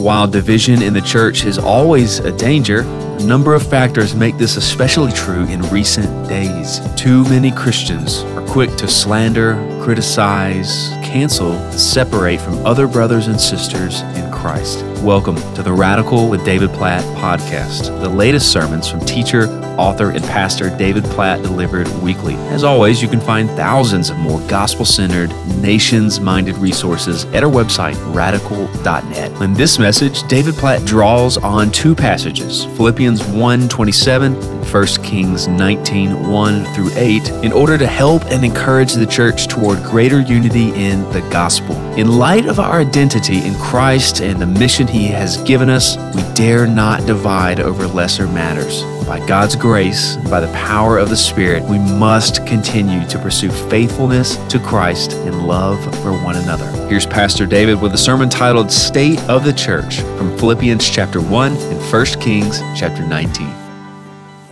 While division in the church is always a danger, a number of factors make this especially true in recent days. Too many Christians are quick to slander, criticize, cancel, separate from other brothers and sisters in Christ. Welcome to the Radical with David Platt podcast, the latest sermons from teacher, author, and pastor David Platt delivered weekly. As always, you can find thousands of more gospel centered, nations minded resources at our website, radical.net. In this message, David Platt draws on two passages Philippians 1 27 and 1 Kings 19 1 through 8 in order to help and encourage the church toward greater unity in the gospel. In light of our identity in Christ and the mission he has given us, we dare not divide over lesser matters. By God's grace, by the power of the Spirit, we must continue to pursue faithfulness to Christ and love for one another. Here's Pastor David with a sermon titled State of the Church from Philippians chapter 1 and 1 Kings chapter 19.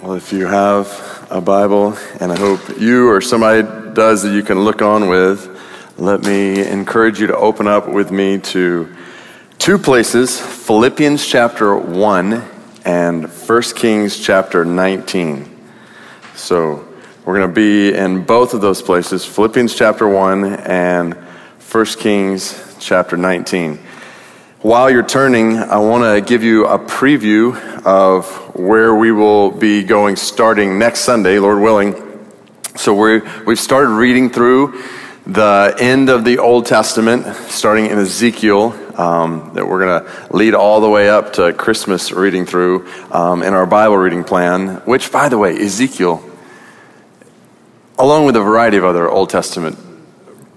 Well, if you have a Bible, and I hope you or somebody does that you can look on with, let me encourage you to open up with me to two places Philippians chapter 1 and 1 Kings chapter 19. So we're going to be in both of those places Philippians chapter 1 and 1 Kings chapter 19. While you're turning, I want to give you a preview of where we will be going starting next Sunday, Lord willing. So we we've started reading through the end of the Old Testament, starting in Ezekiel, um, that we're going to lead all the way up to Christmas reading through um, in our Bible reading plan, which, by the way, Ezekiel, along with a variety of other Old Testament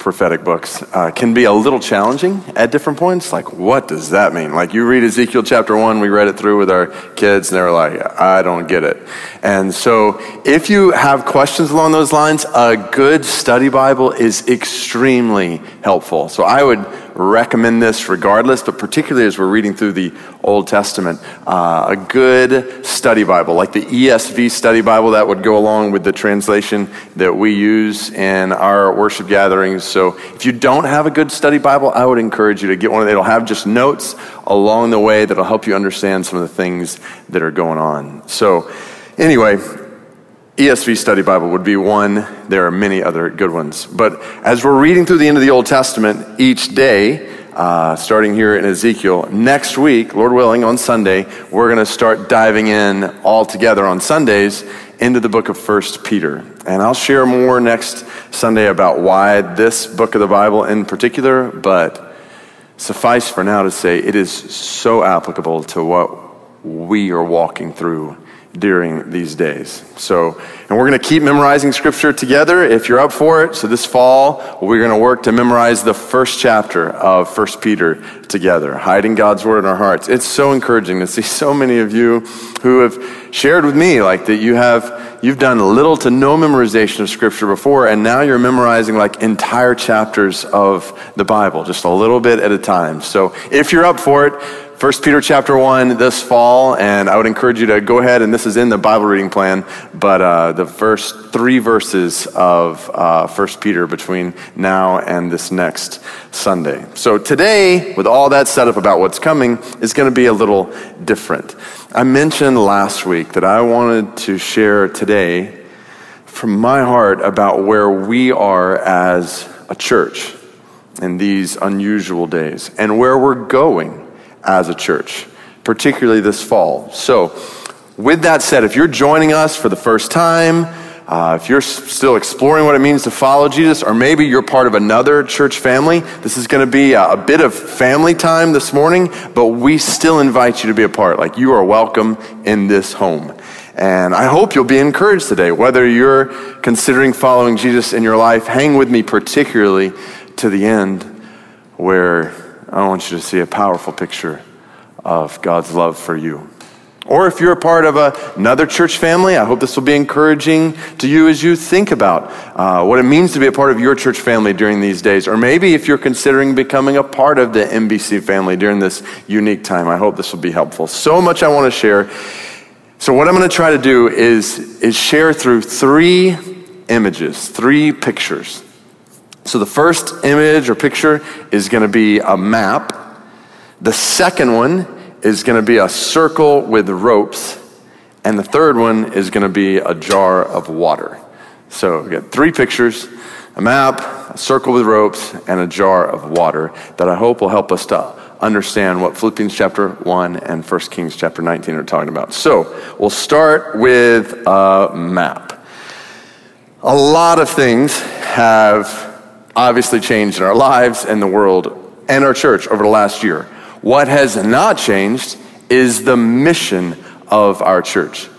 prophetic books uh, can be a little challenging at different points. Like, what does that mean? Like, you read Ezekiel chapter one, we read it through with our kids, and they were like, I don't get it. And so, if you have questions along those lines, a good study Bible is extremely helpful. So, I would recommend this regardless, but particularly as we're reading through the Old Testament. Uh, a good study Bible, like the ESV study Bible, that would go along with the translation that we use in our worship gatherings. So if you don't have a good study Bible, I would encourage you to get one. It'll have just notes along the way that'll help you understand some of the things that are going on. So, anyway, ESV Study Bible would be one. There are many other good ones. But as we're reading through the end of the Old Testament each day, uh, starting here in Ezekiel, next week, Lord willing, on Sunday, we're going to start diving in all together on Sundays into the book of First Peter. And I'll share more next Sunday about why this book of the Bible in particular, but suffice for now to say it is so applicable to what we are walking through during these days. So, and we're going to keep memorizing scripture together if you're up for it. So this fall, we're going to work to memorize the first chapter of First Peter together, hiding God's word in our hearts. It's so encouraging to see so many of you who have shared with me like that you have you've done little to no memorization of scripture before and now you're memorizing like entire chapters of the Bible just a little bit at a time. So, if you're up for it, 1 Peter chapter 1 this fall, and I would encourage you to go ahead, and this is in the Bible reading plan, but uh, the first three verses of uh, 1 Peter between now and this next Sunday. So today, with all that set up about what's coming, is going to be a little different. I mentioned last week that I wanted to share today from my heart about where we are as a church in these unusual days and where we're going as a church, particularly this fall. So, with that said, if you're joining us for the first time, uh, if you're still exploring what it means to follow Jesus, or maybe you're part of another church family, this is going to be a, a, bit of family time this morning, but we still invite you to be a part. Like you are welcome in this home. And I hope you'll be encouraged today. Whether you're considering following Jesus in your life, hang with me particularly to the end where I want you to see a powerful picture of God's love for you. Or if you're a part of a, another church family, I hope this will be encouraging to you as you think about uh, what it means to be a part of your church family during these days. Or maybe if you're considering becoming a part of the MBC family during this unique time, I hope this will be helpful. So much I want to share. So, what I'm going to try to do is, is share through three images, three pictures so the first image or picture is going to be a map The second one is going to be a circle with ropes. And the third one is going to be a jar of water. So we got three pictures a map, a circle with ropes, and a jar of water that I hope will help us to understand what Philippians chapter 1 and 1 Kings chapter 19 are talking about. So we'll start with a map. A lot of things have obviously changed in our lives and the world and our church over the last year. What has not changed is the mission of our church.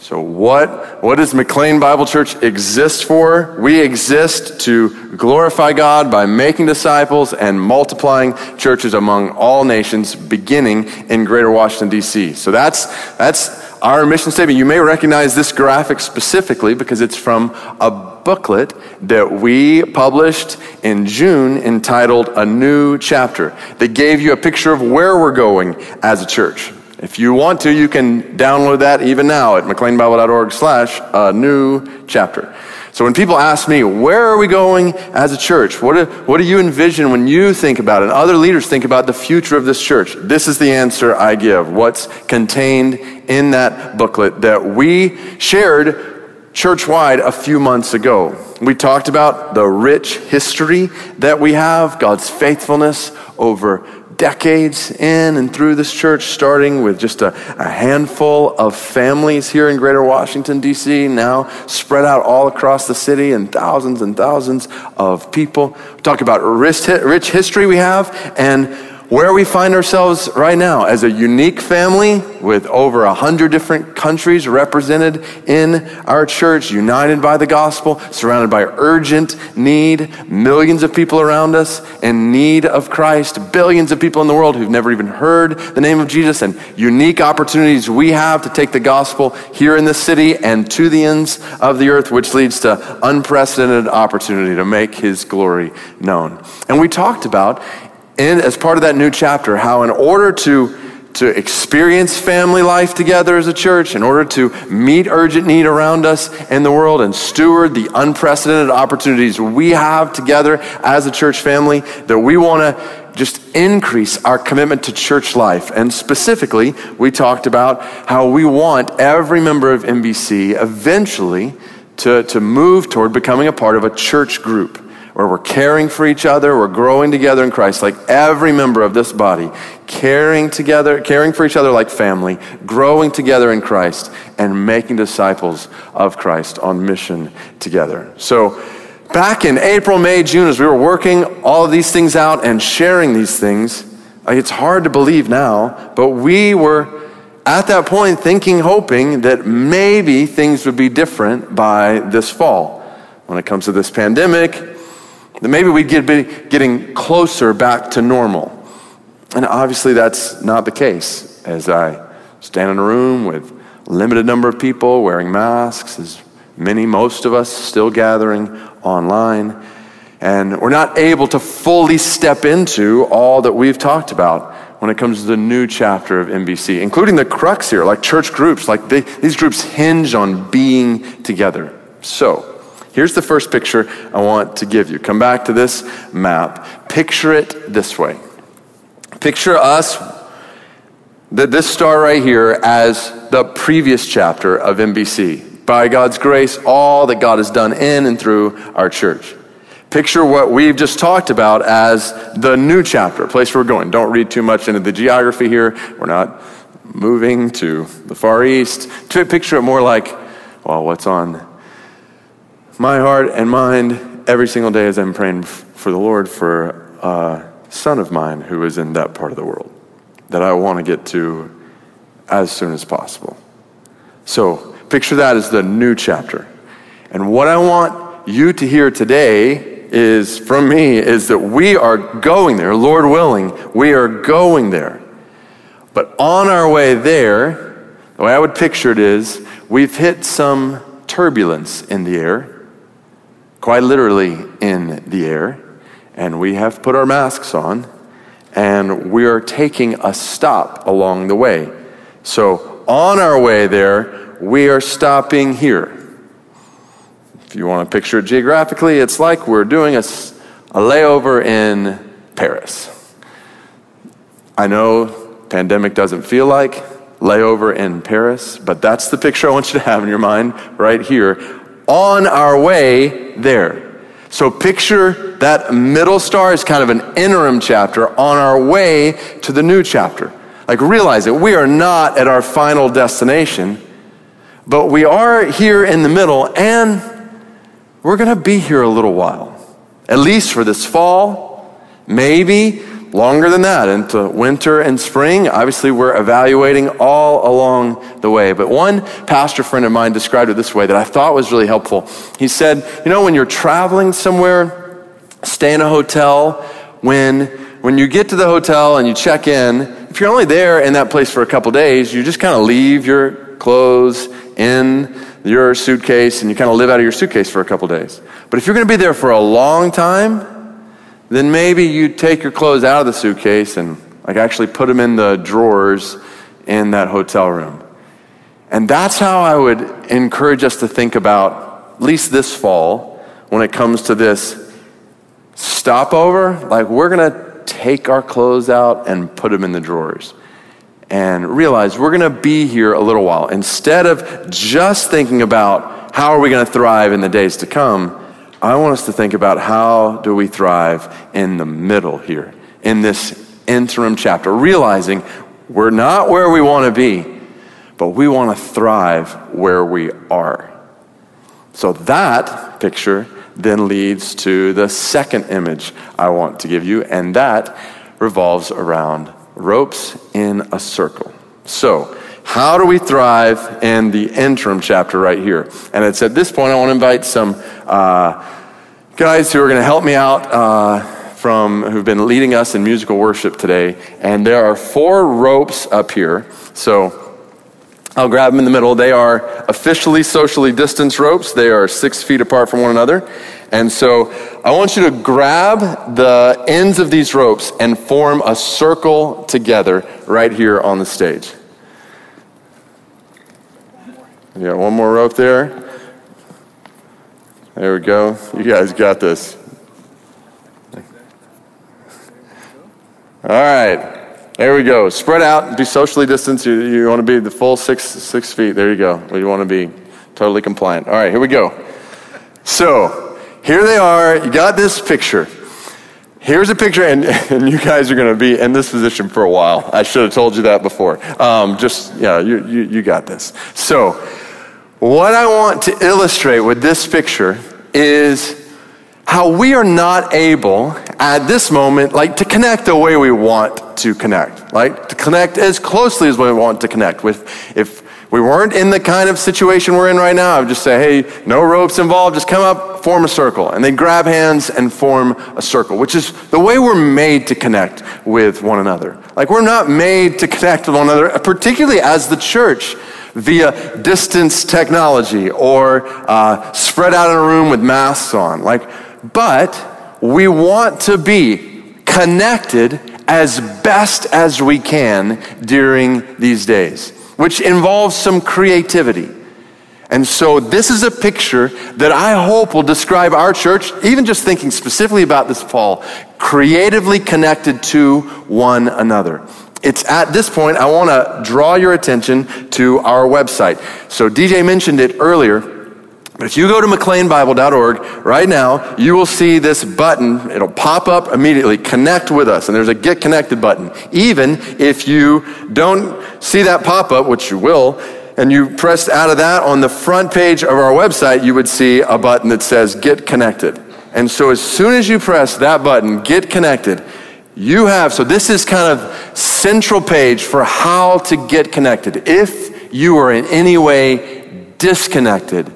So, what, what does McLean Bible Church exist for? We exist to glorify God by making disciples and multiplying churches among all nations, beginning in Greater Washington, D.C. So, that's, that's our mission statement. You may recognize this graphic specifically because it's from a booklet that we published in June entitled A New Chapter that gave you a picture of where we're going as a church. If you want to, you can download that even now at mcleanbible.org slash a new chapter. So when people ask me, where are we going as a church? What do, what do you envision when you think about it? And other leaders think about the future of this church. This is the answer I give. What's contained in that booklet that we shared church-wide a few months ago. We talked about the rich history that we have, God's faithfulness over decades in and through this church, starting with just a, a, handful of families here in greater Washington, D.C., now spread out all across the city and thousands and thousands of people. We talk about rich history we have and where we find ourselves right now as a unique family with over a hundred different countries represented in our church, united by the gospel, surrounded by urgent need, millions of people around us in need of Christ, billions of people in the world who've never even heard the name of Jesus, and unique opportunities we have to take the gospel here in the city and to the ends of the earth, which leads to unprecedented opportunity to make his glory known. And we talked about in, as part of that new chapter, how in order to, to experience family life together as a church, in order to meet urgent need around us in the world and steward the unprecedented opportunities we have together as a church family, that we want to just increase our commitment to church life. And specifically, we talked about how we want every member of MBC eventually to, to move toward becoming a part of a church group where we're caring for each other, we're growing together in Christ, like every member of this body, caring together, caring for each other like family, growing together in Christ, and making disciples of Christ on mission together. So, back in April, May, June, as we were working all of these things out and sharing these things, it's hard to believe now, but we were at that point thinking, hoping that maybe things would be different by this fall. When it comes to this pandemic, that maybe we'd get getting closer back to normal. And obviously, that's not the case. As I stand in a room with a limited number of people wearing masks, as many, most of us still gathering online, and we're not able to fully step into all that we've talked about when it comes to the new chapter of MBC, including the crux here, like church groups. Like they, these groups hinge on being together. So, Here's the first picture I want to give you. Come back to this map. Picture it this way. Picture us, that this star right here, as the previous chapter of MBC. By God's grace, all that God has done in and through our church. Picture what we've just talked about as the new chapter, place we're going. Don't read too much into the geography here. We're not moving to the Far East. Picture it more like, well, what's on my heart and mind every single day as I'm praying for the Lord for a son of mine who is in that part of the world that I want to get to as soon as possible. So picture that as the new chapter. And what I want you to hear today is from me is that we are going there, Lord willing, we are going there. But on our way there, the way I would picture it is we've hit some turbulence in the air quite literally in the air, and we have put our masks on, and we are taking a stop along the way. So, on our way there, we are stopping here. If you want to picture it geographically, it's like we're doing a, a layover in Paris. I know pandemic doesn't feel like layover in Paris, but that's the picture I want you to have in your mind right here on our way there. So picture that middle star is kind of an interim chapter on our way to the new chapter. Like realize that we are not at our final destination, but we are here in the middle and we're going to be here a little while. At least for this fall, maybe longer than that into winter and spring. Obviously, we're evaluating all along the way. But one pastor friend of mine described it this way that I thought was really helpful. He said, You know, when you're traveling somewhere, stay in a hotel, when, when you get to the hotel and you check in, if you're only there in that place for a couple days, you just kind of leave your clothes in your suitcase and you kind of live out of your suitcase for a couple days. But if you're going to be there for a long time, then maybe you take your clothes out of the suitcase and like actually put them in the drawers in that hotel room. And that's how I would encourage us to think about, at least this fall, when it comes to this stopover. Like, we're going to take our clothes out and put them in the drawers and realize we're going to be here a little while. Instead of just thinking about how are we going to thrive in the days to come, I want us to think about how do we thrive in the middle here, in this interim chapter, realizing we're not where we want to be, but we want to thrive where we are. So that picture then leads to the second image I want to give you, and that revolves around ropes in a circle. So, how do we thrive in the interim chapter right here? And it's at this point I want to invite some uh, guys who are going to help me out uh, from who've been leading us in musical worship today. And there are four ropes up here. So I'll grab them in the middle. They are officially socially distanced ropes. They are six feet apart from one another. And so I want you to grab the ends of these ropes and form a circle together right here on the stage. You got one more rope there. There we go. You guys got this. All right. There we go. Spread out. Be socially distanced. You, you want to be the full six, six feet. There you go. You want to be totally compliant. All right, here we go. So, here they are. You got this picture. Here's a picture, and, and you guys are going to be in this position for a while. I should have told you that before. Um, just, yeah, you, you, you got this. So, what I want to illustrate with this picture is how we are not able at this moment, like to connect the way we want to connect, like to connect as closely as we want to connect. With if we weren't in the kind of situation we're in right now, I would just say, hey, no ropes involved, just come up, form a circle, and then grab hands and form a circle, which is the way we're made to connect with one another. Like we're not made to connect with one another, particularly as the church via distance technology or uh, spread out in a room with masks on. Like, but we want to be connected as best as we can during these days, which involves some creativity. And so, this is a picture that I hope will describe our church, even just thinking specifically about this fall, creatively connected to one another it's at this point I want to draw your attention to our website. So DJ mentioned it earlier, but if you go to mcleanbible.org right now, you will see this button. It'll pop up immediately. Connect with us. And there's a get connected button. Even if you don't see that pop up, which you will, and you pressed out of that on the front page of our website, you would see a button that says get connected. And so as soon as you press that button, get connected, you have, so this is kind of central page for how to get connected. If you are in any way disconnected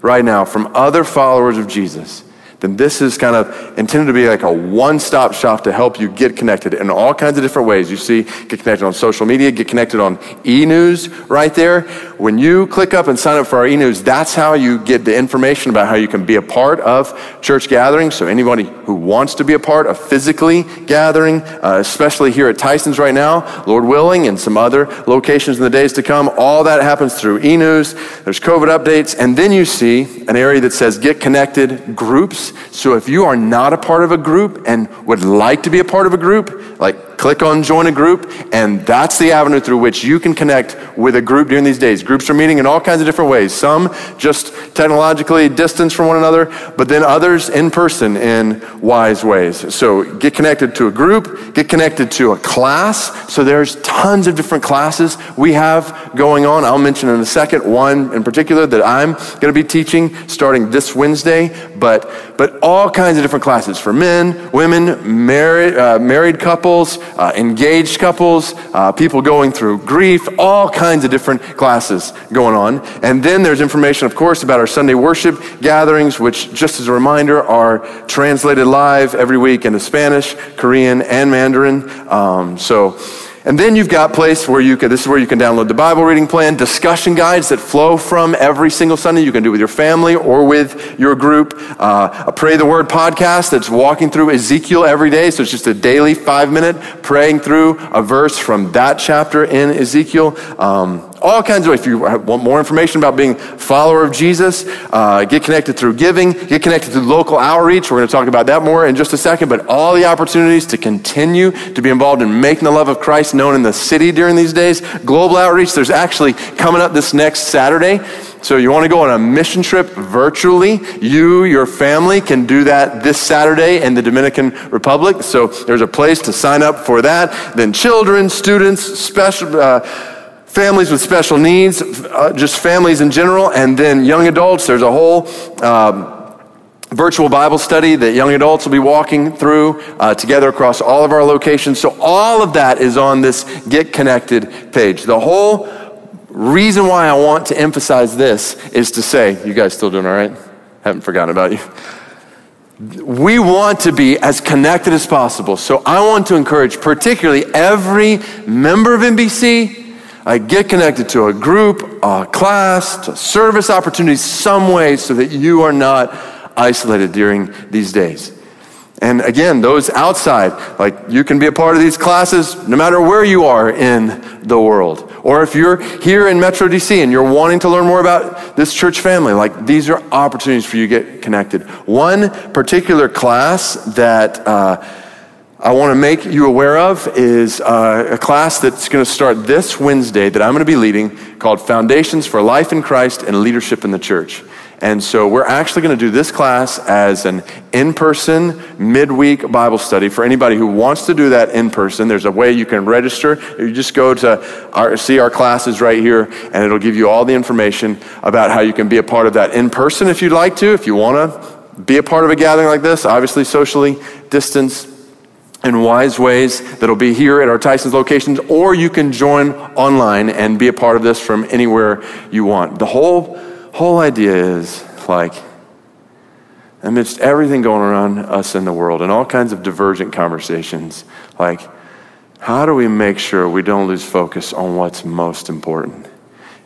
right now from other followers of Jesus, then this is kind of intended to be like a one stop shop to help you get connected in all kinds of different ways. You see, get connected on social media, get connected on e news right there. When you click up and sign up for our e news, that's how you get the information about how you can be a part of church gatherings. So, anybody who wants to be a part of physically gathering, uh, especially here at Tysons right now, Lord willing, and some other locations in the days to come, all that happens through e news. There's COVID updates, and then you see an area that says get connected groups. So if you are not a part of a group and would like to be a part of a group, like click on join a group, and that's the avenue through which you can connect with a group during these days. Groups are meeting in all kinds of different ways. Some just technologically distanced from one another, but then others in person in wise ways. So get connected to a group, get connected to a class. So there's tons of different classes we have going on. I'll mention in a second one in particular that I'm going to be teaching starting this Wednesday, but, but all kinds of different classes for men, women, married, uh, married couples, uh, engaged couples, uh, people going through grief, all kinds of different classes going on. And then there's information, of course, about our Sunday worship gatherings, which, just as a reminder, are translated live every week into Spanish, Korean, and Mandarin. Um, so, and then you've got place where you can, this is where you can download the Bible reading plan, discussion guides that flow from every single Sunday. You can do with your family or with your group. Uh, a Pray the Word podcast that's walking through Ezekiel every day. So it's just a daily five minute praying through a verse from that chapter in Ezekiel. Um, all kinds of. If you want more information about being follower of Jesus, uh, get connected through giving, get connected through local outreach. We're going to talk about that more in just a second. But all the opportunities to continue to be involved in making the love of Christ known in the city during these days. Global outreach. There's actually coming up this next Saturday. So you want to go on a mission trip virtually? You, your family can do that this Saturday in the Dominican Republic. So there's a place to sign up for that. Then children, students, special. Uh, families with special needs, uh, just families in general, and then young adults. There's a whole um, virtual Bible study that young adults will be walking through uh, together across all of our locations. So, all of that is on this Get Connected page. The whole reason why I want to emphasize this is to say, you guys still doing all right? Haven't forgotten about you we want to be as connected as possible. So I want to encourage, particularly every member of MBC, I get connected to a group, a class, to service opportunities, some way so that you are not isolated during these days. And again, those outside, like you can be a part of these classes no matter where you are in the world. Or if you're here in Metro DC and you're wanting to learn more about this church family, like these are opportunities for you to get connected. One particular class that, uh, I want to make you aware of is uh, a class that's going to start this Wednesday that I'm going to be leading called Foundations for Life in Christ and Leadership in the Church. And so we're actually going to do this class as an in person, midweek Bible study. For anybody who wants to do that in person, there's a way you can register. You just go to our, see our classes right here, and it'll give you all the information about how you can be a part of that in person if you'd like to, if you want to be a part of a gathering like this, obviously socially distanced in wise ways that'll be here at our Tysons locations, or you can join online and be a part of this from anywhere you want. The whole, whole idea is like, amidst everything going around us in the world and all kinds of divergent conversations, like, how do we make sure we don't lose focus on what's most important?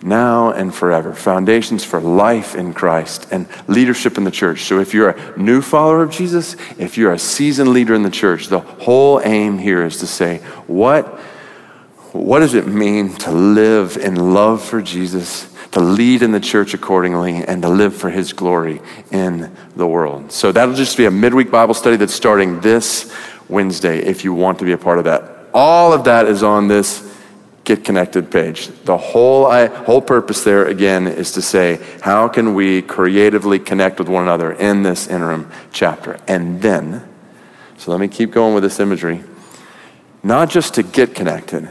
Now and forever. Foundations for life in Christ and leadership in the church. So, if you're a new follower of Jesus, if you're a seasoned leader in the church, the whole aim here is to say, what, what does it mean to live in love for Jesus? To lead in the church accordingly and to live for his glory in the world. So that'll just be a midweek Bible study that's starting this Wednesday if you want to be a part of that. All of that is on this Get Connected page. The whole, I, whole purpose there, again, is to say, how can we creatively connect with one another in this interim chapter? And then, so let me keep going with this imagery, not just to get connected,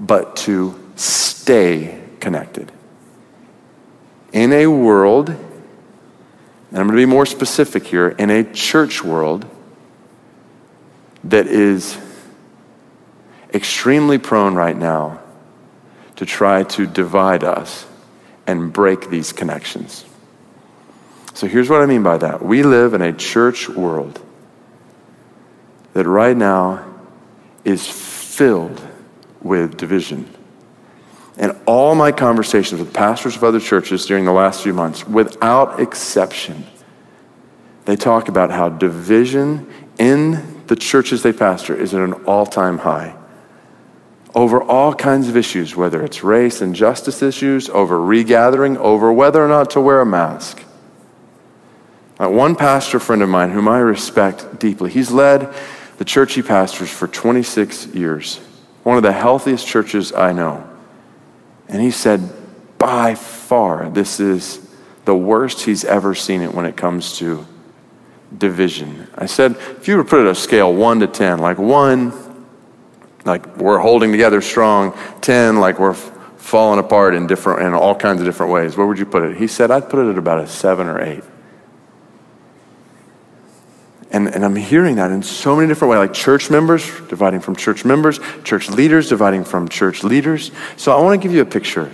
but to stay connected. In a world, and I'm going to be more specific here, in a church world that is extremely prone right now to try to divide us and break these connections. So here's what I mean by that. We live in a church world that right now is filled with division. And all my conversations with pastors of other churches during the last few months, without exception, they talk about how division in the churches they pastor is at an all time high over all kinds of issues, whether it's race and justice issues, over regathering, over whether or not to wear a mask. Uh, one pastor friend of mine, whom I respect deeply, he's led the church he pastors for 26 years, one of the healthiest churches I know. And he said, by far, this is the worst he's ever seen it when it comes to division. I said, if you were to put it on a scale one to 10, like one, like we're holding together strong, 10, like we're falling apart in different, in all kinds of different ways, where would you put it? He said, I'd put it at about a seven or eight. And, and I'm hearing that in so many different ways, like church members dividing from church members, church leaders dividing from church leaders. So I want to give you a picture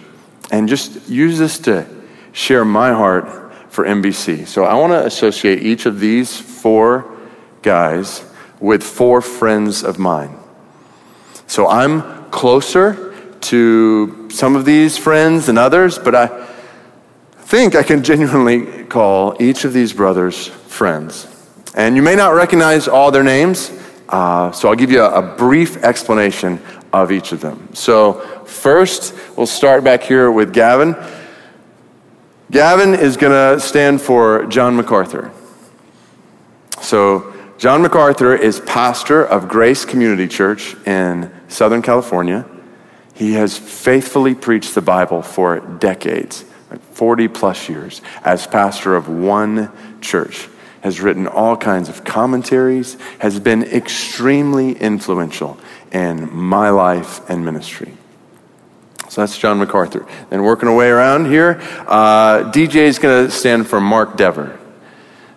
and just use this to share my heart for MBC. So I want to associate each of these four guys with four friends of mine. So I'm closer to some of these friends than others, but I think I can genuinely call each of these brothers friends. And you may not recognize all their names, uh, so I'll give you a, a brief explanation of each of them. So, first, we'll start back here with Gavin. Gavin is going to stand for John MacArthur. So, John MacArthur is pastor of Grace Community Church in Southern California. He has faithfully preached the Bible for decades, 40 plus years, as pastor of one church has written all kinds of commentaries, has been extremely influential in my life and ministry. So that's John MacArthur. And working our way around here, uh, DJ is going to stand for Mark Dever.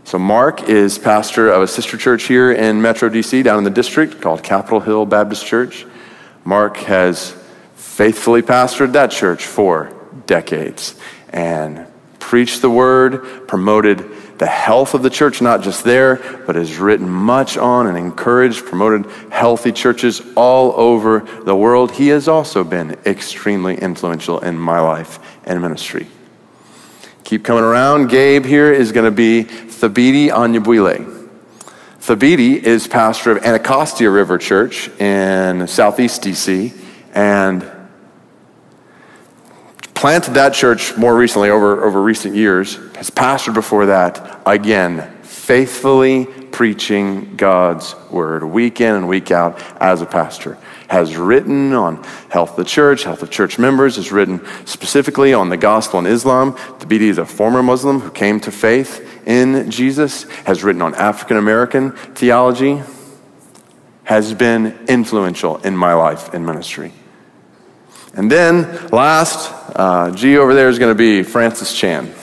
So Mark is pastor of a sister church here in Metro DC, down in the district called Capitol Hill Baptist Church. Mark has faithfully pastored that church for decades and preached the word, promoted the health of the church, not just there, but has written much on and encouraged, promoted healthy churches all over the world. He has also been extremely influential in my life and ministry. Keep coming around. Gabe here is going to be Thabiti Anyabwile. Thabiti is pastor of Anacostia River Church in southeast DC and planted that church more recently, over, over recent years, has pastored before that, again, faithfully preaching God's word week in and week out as a pastor. Has written on health of the church, health of church members, has written specifically on the gospel and Islam. Thabiti is a former Muslim who came to faith in Jesus, has written on African American theology, has been influential in my life and ministry. And then last, uh, G over there is going to be Francis Chan.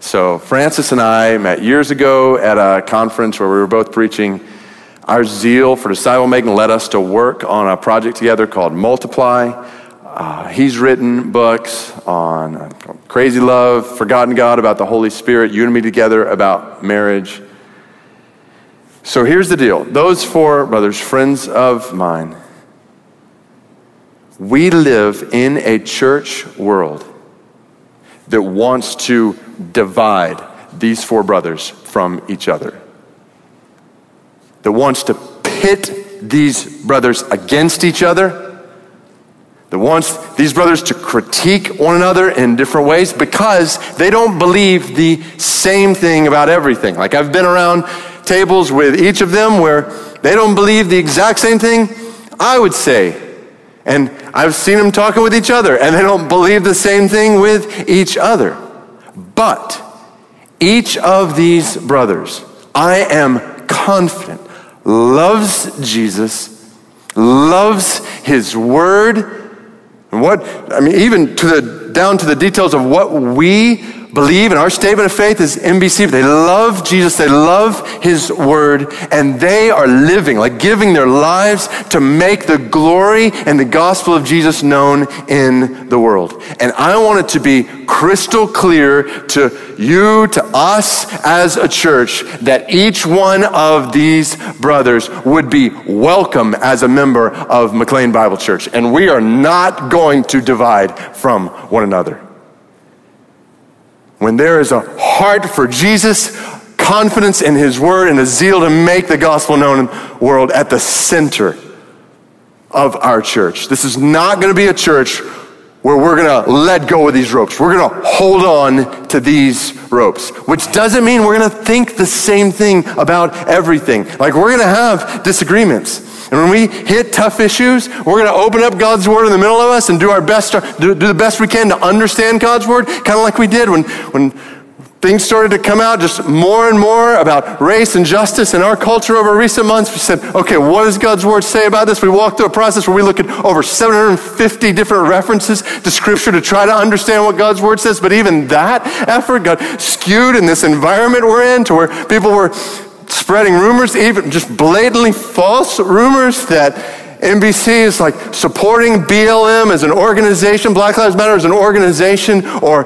So Francis and I met years ago at a conference where we were both preaching. Our zeal for disciple making led us to work on a project together called Multiply. Uh, he's written books on uh, crazy love, forgotten God, about the Holy Spirit, you and me together about marriage. So here's the deal those four brothers, friends of mine, we live in a church world that wants to divide these four brothers from each other, that wants to pit these brothers against each other, that wants these brothers to critique one another in different ways because they don't believe the same thing about everything. Like I've been around tables with each of them where they don't believe the exact same thing I would say and I've seen them talking with each other, and they don't believe the same thing with each other. But each of these brothers, I am confident, loves Jesus, loves his word. And what, I mean, even to the, down to the details of what we believe in our statement of faith is MBC. They love Jesus, they love His Word, and they are living, like giving their lives to make the glory and the gospel of Jesus known in the world. And I want it to be crystal clear to you, to us as a church, that each one of these brothers would be welcome as a member of McLean Bible Church. And we are not going to divide from one another. When there is a heart for Jesus, confidence in his word, and a zeal to make the gospel known in the world at the center of our church. This is not going to be a church where we're going to let go of these ropes. We're going to hold on to these ropes, which doesn't mean we're going to think the same thing about everything. Like we're going to have disagreements. And when we hit tough issues, we're going to open up God's word in the middle of us and do our best to do, do the best we can to understand God's word, kind of like we did when when things started to come out just more and more about race and justice in our culture over recent months. We said, okay, what does God's word say about this? We walked through a process where we looked at over 750 different references to scripture to try to understand what God's word says. But even that effort got skewed in this environment we're in to where people were spreading rumors, even just blatantly false rumors that MBC is like supporting BLM as an organization, Black Lives Matter as an organization, or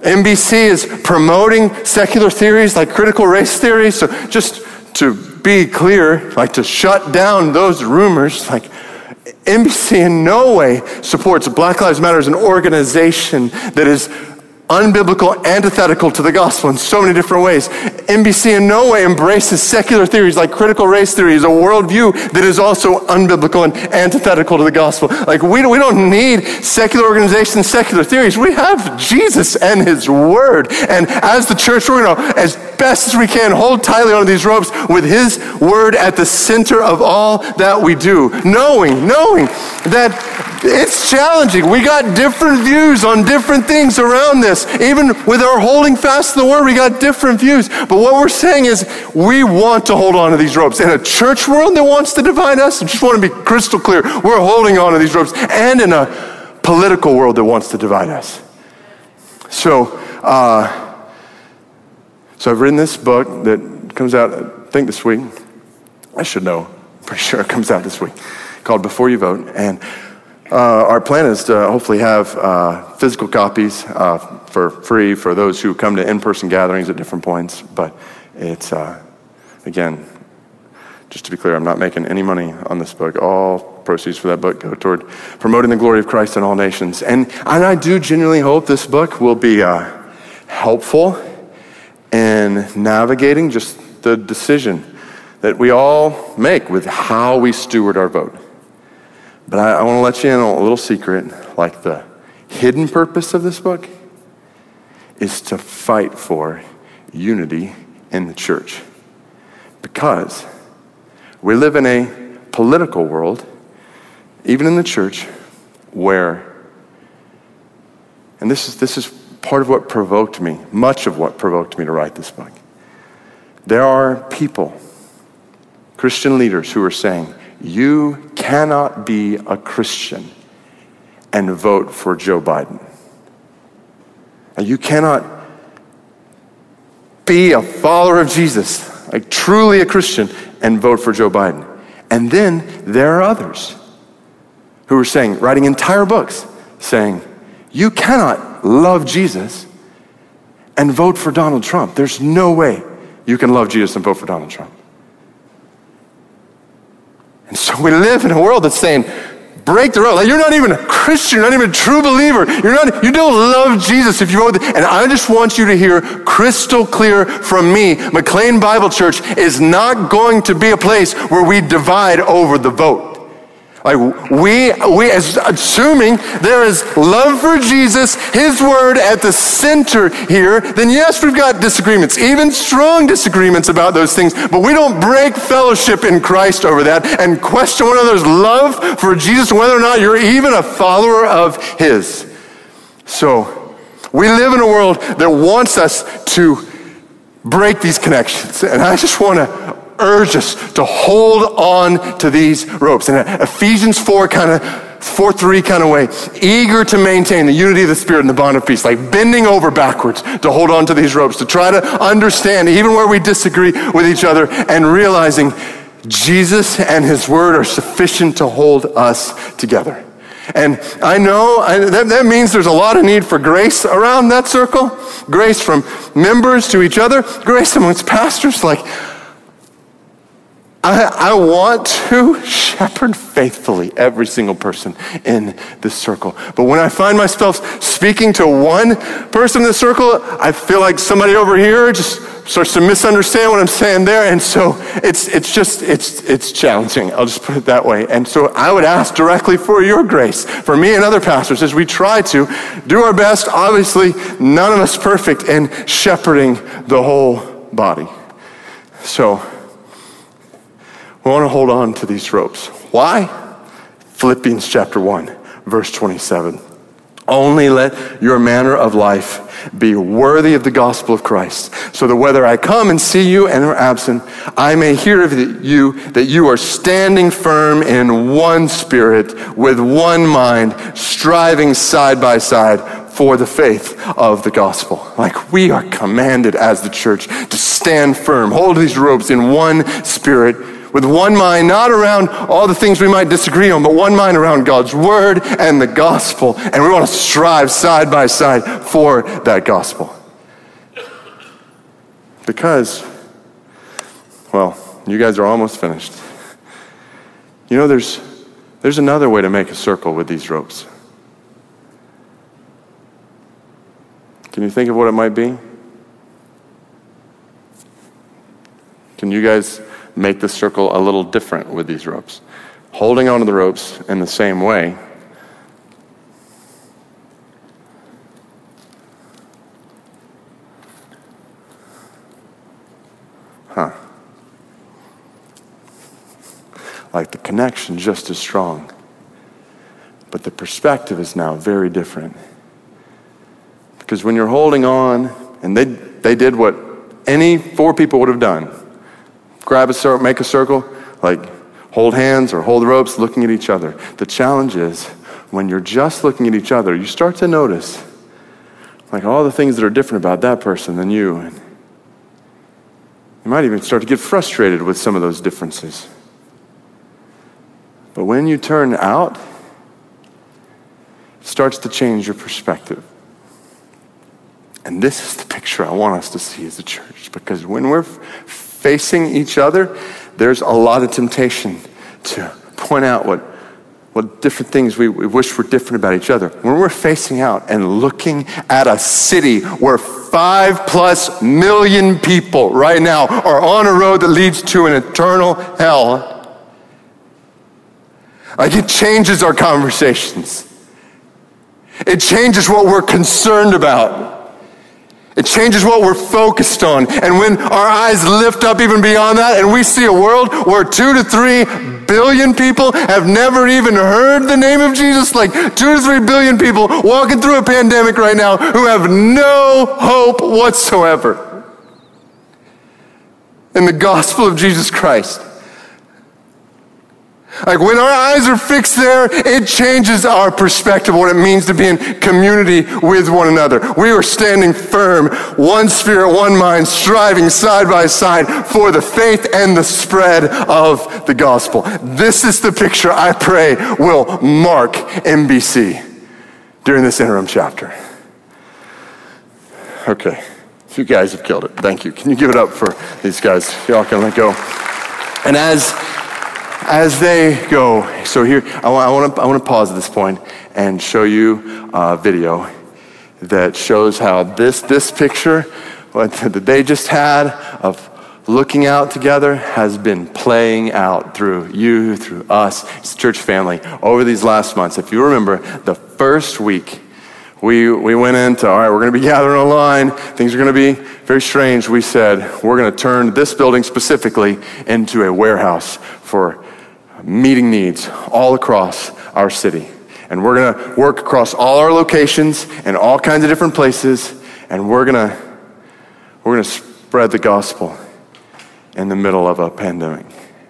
MBC is promoting secular theories like critical race theory. So just to be clear, like to shut down those rumors, like MBC in no way supports Black Lives Matter as an organization that is unbiblical, antithetical to the gospel in so many different ways. MBC in no way embraces secular theories like critical race theory as a worldview that is also unbiblical and antithetical to the gospel. Like, we, we don't need secular organizations, secular theories. We have Jesus and His Word. And as the church, we're going to, as best as we can, hold tightly onto these ropes with His Word at the center of all that we do. Knowing, knowing that it's challenging. We got different views on different things around this. Even with our holding fast to the word, we got different views. But what we're saying is we want to hold on to these ropes. In a church world that wants to divide us, I just want to be crystal clear. We're holding on to these ropes. And in a political world that wants to divide us. So, uh, so I've written this book that comes out, I think, this week. I should know. I'm pretty sure it comes out this week. Called Before You Vote. And uh, our plan is to hopefully have uh, physical copies uh, for free for those who come to in person gatherings at different points. But it's, uh, again, just to be clear, I'm not making any money on this book. All proceeds for that book go toward promoting the glory of Christ in all nations. And, and I do genuinely hope this book will be uh, helpful in navigating just the decision that we all make with how we steward our vote. But I, I want to let you in on a little secret like the hidden purpose of this book is to fight for unity in the church. Because we live in a political world, even in the church, where, and this is, this is part of what provoked me, much of what provoked me to write this book. There are people, Christian leaders, who are saying, you cannot be a Christian and vote for Joe Biden. And you cannot be a follower of Jesus, like truly a Christian, and vote for Joe Biden. And then there are others who are saying, writing entire books, saying, you cannot love Jesus and vote for Donald Trump. There's no way you can love Jesus and vote for Donald Trump. And so we live in a world that's saying, break the road. Like you're not even a Christian, you're not even a true believer. You're not, you don't love Jesus if you vote. And I just want you to hear crystal clear from me. McLean Bible Church is not going to be a place where we divide over the vote. Like we, we, as assuming there is love for Jesus, His word at the center here, then yes, we've got disagreements, even strong disagreements about those things, but we don't break fellowship in Christ over that and question one another's love for Jesus, whether or not you're even a follower of His. So, we live in a world that wants us to break these connections. And I just want to urge us to hold on to these ropes. In uh, Ephesians 4 kind of 4 3 kind of way, eager to maintain the unity of the Spirit and the bond of peace, like bending over backwards to hold on to these ropes, to try to understand even where we disagree with each other and realizing Jesus and His Word are sufficient to hold us together. And I know I, that, that means there's a lot of need for grace around that circle grace from members to each other, grace amongst pastors. Like, I, I want to shepherd faithfully every single person in this circle. But when I find myself speaking to one person in the circle, I feel like somebody over here just starts to misunderstand what I'm saying there. And so it's, it's just, it's, it's challenging. I'll just put it that way. And so I would ask directly for your grace, for me and other pastors, as we try to do our best. Obviously, none of us perfect in shepherding the whole body. So, we want to hold on to these ropes. Why? Philippians chapter 1, verse 27. Only let your manner of life be worthy of the gospel of Christ, so that whether I come and see you and are absent, I may hear of you that you are standing firm in one spirit, with one mind, striving side by side for the faith of the gospel. Like we are commanded as the church to stand firm, hold these ropes in one spirit with one mind, not around all the things we might disagree on, but one mind around God's word and the gospel. And we want to strive side by side for that gospel. Because, well, you guys are almost finished. You know, there's, there's another way to make a circle with these ropes. Can you think of what it might be? Can you guys make the circle a little different with these ropes. Holding onto the ropes in the same way. Huh. Like the connection just as strong. But the perspective is now very different. Because when you're holding on, and they, they did what any four people would have done grab a circle, make a circle, like hold hands or hold ropes, looking at each other. The challenge is when you're just looking at each other, you start to notice like all the things that are different about that person than you. And you might even start to get frustrated with some of those differences. But when you turn out, it starts to change your perspective. And this is the picture I want us to see as a church because when we're facing each other, there's a lot of temptation to point out what, what different things we, we wish were different about each other. When we're facing out and looking at a city where five plus million people right now are on a road that leads to an eternal hell, like it changes our conversations. It changes what we're concerned about. It changes what we're focused on. And when our eyes lift up even beyond that and we see a world where two to three billion people have never even heard the name of Jesus, like two to three billion people walking through a pandemic right now who have no hope whatsoever in the gospel of Jesus Christ. Like when our eyes are fixed there, it changes our perspective, what it means to be in community with one another. We are standing firm, one spirit, one mind, striving side by side for the faith and the spread of the gospel. This is the picture I pray will mark MBC during this interim chapter. Okay, you guys have killed it. Thank you. Can you give it up for these guys? Y'all can let go. And as as they go. So here, I want, to, I want to pause at this point and show you a video that shows how this, this picture what, that they just had of looking out together has been playing out through you, through us, as church family, over these last months. If you remember, the first week, we, we went into, all right, we're going to be gathering online. Things are going to be very strange. We said, we're going to turn this building specifically into a warehouse for meeting needs all across our city. And we're going to work across all our locations and all kinds of different places, and we're going to we're going to spread the gospel in the middle of a pandemic.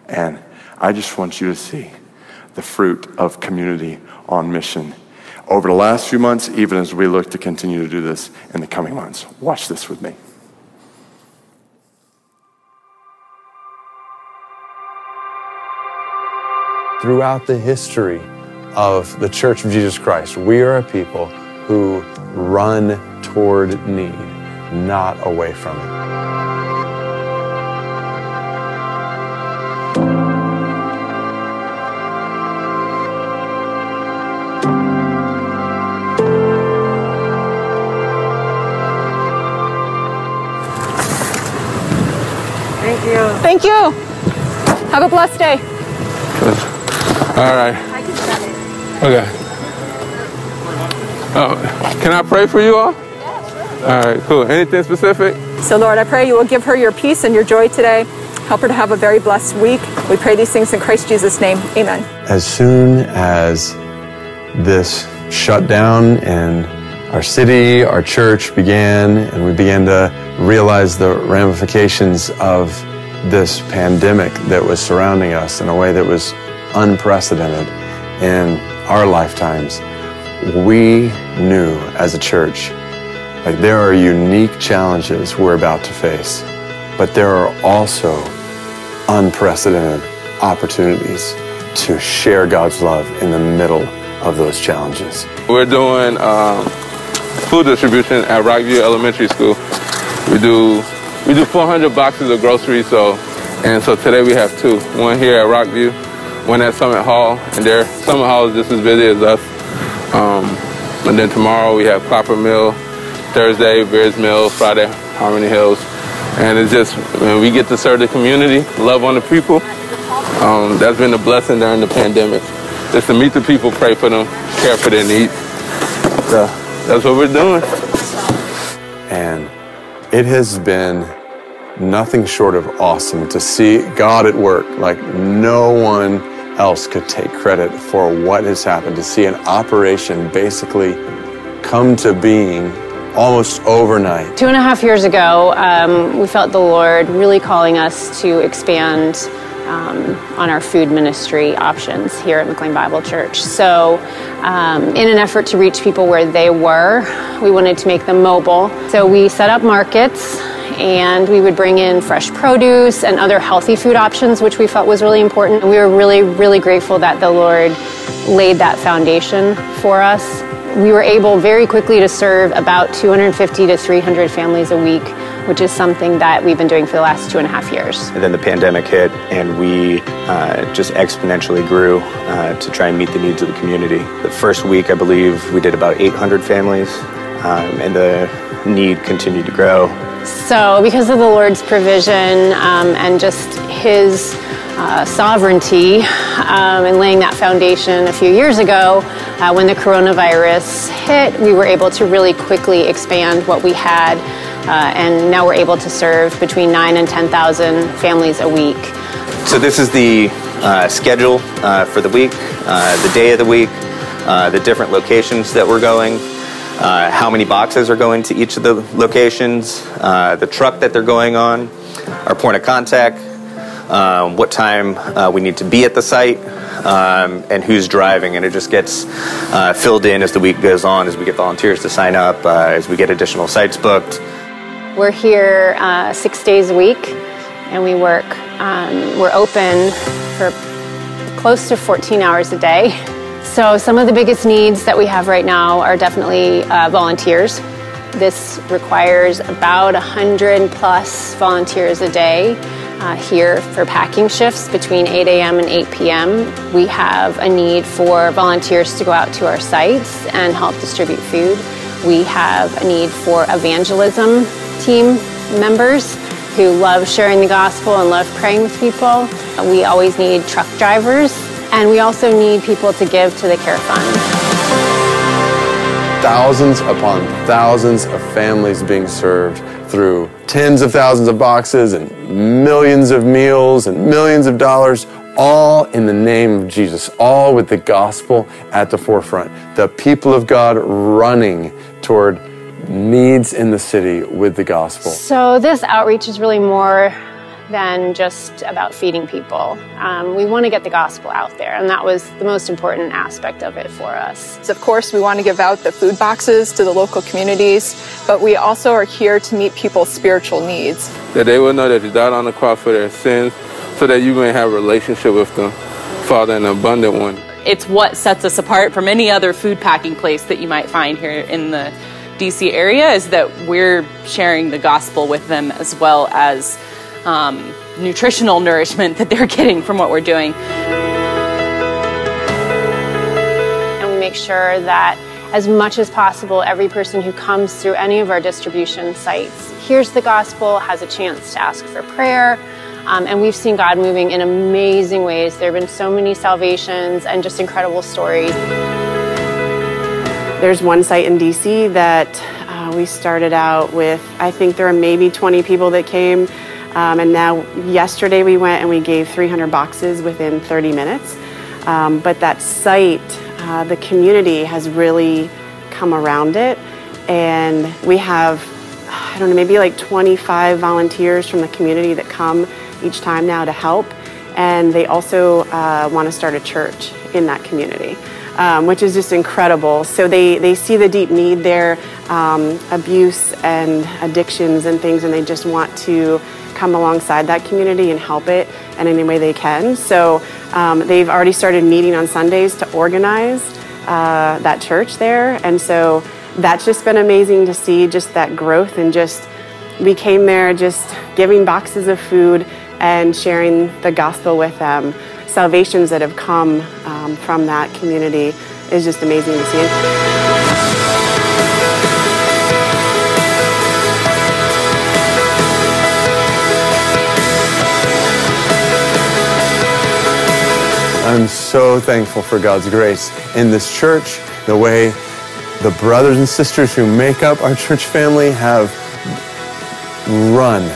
And I just want you to see the fruit of community on mission over the last few months, even as we look to continue to do this in the coming months. Watch this with me. throughout the history of the Church of Jesus Christ, we are a people who run toward need, not away from it. Thank you. Thank you. Have a blessed day. Good. All right. Okay. Oh, can I pray for you all? All right, cool. Anything specific? So, Lord, I pray you will give her your peace and your joy today. Help her to have a very blessed week. We pray these things in Christ Jesus' name. Amen. As soon as this shut down and our city, our church began, and we began to realize the ramifications of this pandemic that was surrounding us in a way that was unprecedented in our lifetimes, we knew as a church like there are unique challenges we're about to face, but there are also unprecedented opportunities to share God's love in the middle of those challenges. We're doing um, food distribution at Rockview Elementary School. We do we do 400 boxes of groceries. So and so today we have two. One here at Rockview, one at Summit Hall, and there Summit Hall is just as busy as us. Um, and then tomorrow we have Clopper Mill, Thursday Bears Mill, Friday Harmony Hills, and it's just when we get to serve the community, love on the people. Um, that's been a blessing during the pandemic. Just to meet the people, pray for them, care for their needs. So that's what we're doing. And it has been nothing short of awesome to see God at work like no one else could take credit for what has happened. To see an operation basically come to being almost overnight. Two and a half years ago, um, we felt the Lord really calling us to expand um, on our food ministry options here at McLean Bible Church. So, um, in an effort to reach people where they were, we wanted to make them mobile. So, we set up markets and we would bring in fresh produce and other healthy food options, which we felt was really important. We were really, really grateful that the Lord laid that foundation for us. We were able very quickly to serve about 250 to 300 families a week, which is something that we've been doing for the last two and a half years. And then the pandemic hit, and we uh, just exponentially grew uh, to try and meet the needs of the community. The first week, I believe, we did about 800 families, um, and the need continued to grow. So, because of the Lord's provision um, and just His uh, sovereignty um, and laying that foundation a few years ago, uh, when the coronavirus hit, we were able to really quickly expand what we had. Uh, and now we're able to serve between 9 and 10,000 families a week. So, this is the uh, schedule uh, for the week, uh, the day of the week, the different locations that we're going. Uh, how many boxes are going to each of the locations, uh, the truck that they're going on, our point of contact, um, what time uh, we need to be at the site, um, and who's driving. And it just gets uh, filled in as the week goes on, as we get volunteers to sign up, uh, as we get additional sites booked. We're here uh, six days a week, and we work. Um, we're open for close to 14 hours a day. So, some of the biggest needs that we have right now are definitely uh, volunteers. This requires about 100 plus volunteers a day uh, here for packing shifts between 8 a.m. and 8 p.m. We have a need for volunteers to go out to our sites and help distribute food. We have a need for evangelism team members who love sharing the gospel and love praying with people. We always need truck drivers and we also need people to give to the Care Fund. Thousands upon thousands of families being served through tens of thousands of boxes and millions of meals and millions of dollars, all in the name of Jesus, all with the gospel at the forefront. The people of God running toward needs in the city with the gospel. So, this outreach is really more than just about feeding people. Um, we want to get the gospel out there, and that was the most important aspect of it for us. So of course, we want to give out the food boxes to the local communities, but we also are here to meet people's spiritual needs. That they will know that you died on the cross for their sins, so that you may have a relationship with them, Father, an abundant one. It's what sets us apart from any other food packing place that you might find here in the DC area is that we're sharing the gospel with them as well as um, nutritional nourishment that they're getting from what we're doing. And we make sure that as much as possible, every person who comes through any of our distribution sites hears the gospel, has a chance to ask for prayer, Um, and we've seen God moving in amazing ways. There have been so many salvations and just incredible stories. There's one site in DC that uh, we started out with, I think there are maybe 20 people that came. Um, and now, yesterday we went and we gave 300 boxes within 30 minutes. Um, but that site, uh, the community has really come around it. And we have, I don't know, maybe like 25 volunteers from the community that come each time now to help. And they also uh, want to start a church in that community. Um, which is just incredible. So they, they see the deep need there, um, abuse and addictions and things, and they just want to come alongside that community and help it in any way they can. So um, they've already started meeting on Sundays to organize uh, that church there. And so that's just been amazing to see just that growth and just we came there just giving boxes of food and sharing the gospel with them salvations that have come um, from that community is just amazing to see. I'm so thankful for God's grace in this church, the way the brothers and sisters who make up our church family have run,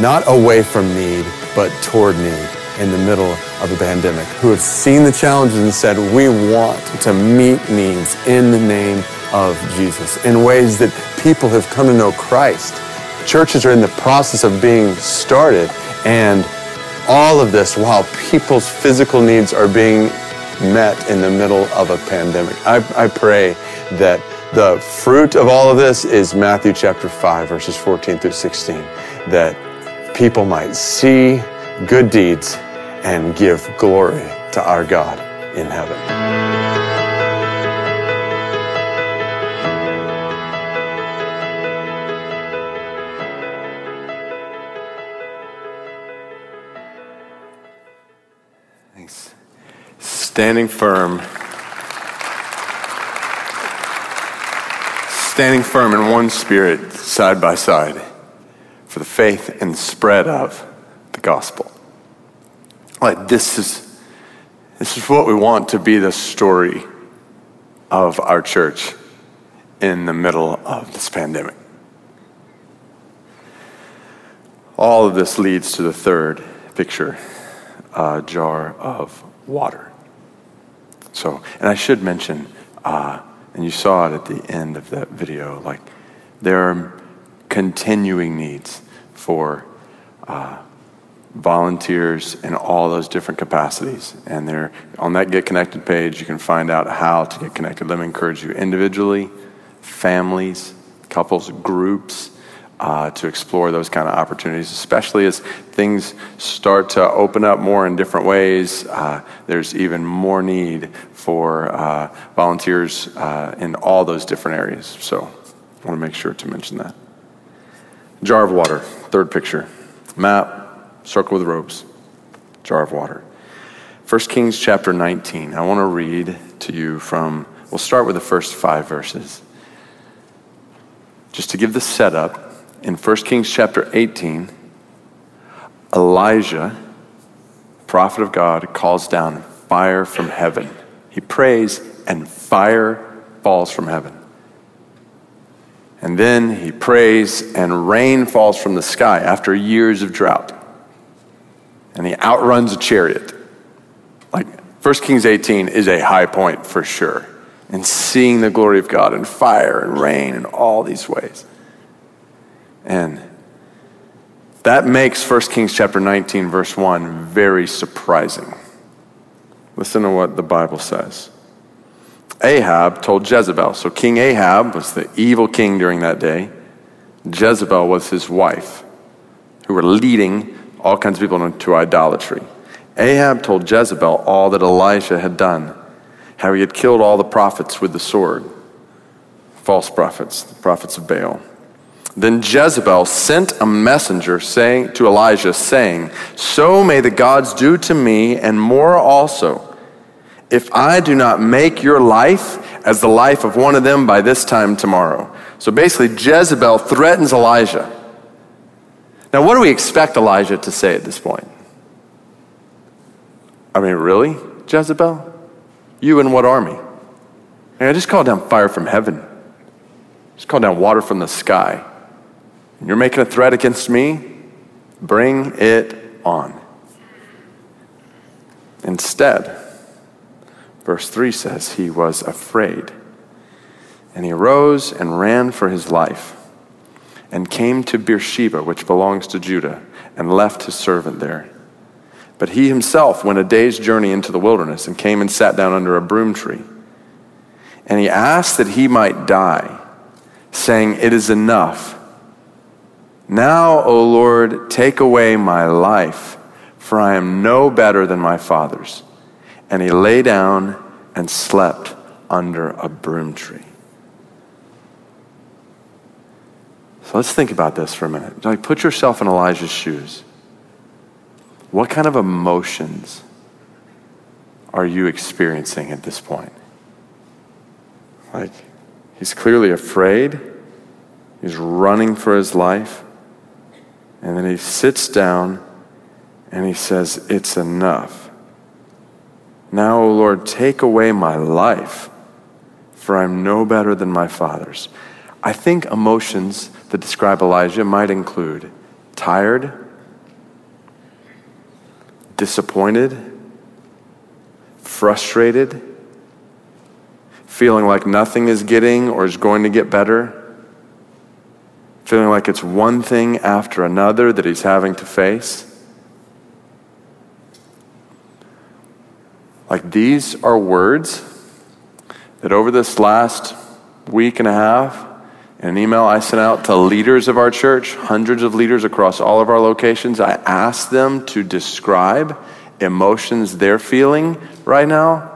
not away from need, but toward need in the middle of a pandemic, who have seen the challenges and said, we want to meet needs in the name of Jesus in ways that people have come to know Christ. Churches are in the process of being started, and all of this while people's physical needs are being met in the middle of a pandemic. I, I pray that the fruit of all of this is Matthew chapter 5, verses 14 through 16, that people might see good deeds and give glory to our God in heaven. Thanks. Standing firm. Standing firm in one spirit, side by side, for the faith and spread of the gospel. Like this is this is what we want to be the story of our church in the middle of this pandemic. All of this leads to the third picture a jar of water. So, and I should mention, uh, and you saw it at the end of that video, like there are continuing needs for uh, volunteers in all those different capacities. And there, on that Get Connected page, you can find out how to get connected. Let me encourage you individually, families, couples, groups. Uh, to explore those kind of opportunities, especially as things start to open up more in different ways. Uh, there's even more need for uh, volunteers uh, in all those different areas. So I want to make sure to mention that. Jar of water, third picture. Map, circle with robes, jar of water. 1 Kings chapter 19. I want to read to you from, we'll start with the first five verses. Just to give the setup, in 1 Kings chapter 18, Elijah, prophet of God, calls down fire from heaven. He prays, and fire falls from heaven. And then he prays, and rain falls from the sky after years of drought. And he outruns a chariot. Like 1 Kings 18 is a high point for sure. And seeing the glory of God and fire and rain in all these ways. And that makes 1 Kings chapter 19, verse 1 very surprising. Listen to what the Bible says. Ahab told Jezebel. So King Ahab was the evil king during that day. Jezebel was his wife, who were leading all kinds of people into idolatry. Ahab told Jezebel all that Elijah had done, how he had killed all the prophets with the sword, false prophets, the prophets of Baal. Then Jezebel sent a messenger saying to Elijah, saying, So may the gods do to me, and more also, if I do not make your life as the life of one of them by this time tomorrow. So basically, Jezebel threatens Elijah. Now, what do we expect Elijah to say at this point? I mean, really, Jezebel? You and what army? I just called down fire from heaven. Just called down water from the sky. You're making a threat against me? Bring it on. Instead, verse 3 says, he was afraid. And he arose and ran for his life and came to Beersheba, which belongs to Judah, and left his servant there. But he himself went a day's journey into the wilderness and came and sat down under a broom tree. And he asked that he might die, saying, It is enough. Now, O Lord, take away my life, for I am no better than my fathers. And he lay down and slept under a broom tree. So let's think about this for a minute. Like, put yourself in Elijah's shoes. What kind of emotions are you experiencing at this point? Like, he's clearly afraid. He's running for his life. And then he sits down and he says, It's enough. Now, O Lord, take away my life, for I'm no better than my fathers. I think emotions that describe Elijah might include tired, disappointed, frustrated, feeling like nothing is getting or is going to get better, feeling like it's one thing after another that he's having to face. Like these are words that over this last week and a half, in an email I sent out to leaders of our church, hundreds of leaders across all of our locations. I asked them to describe emotions they're feeling right now.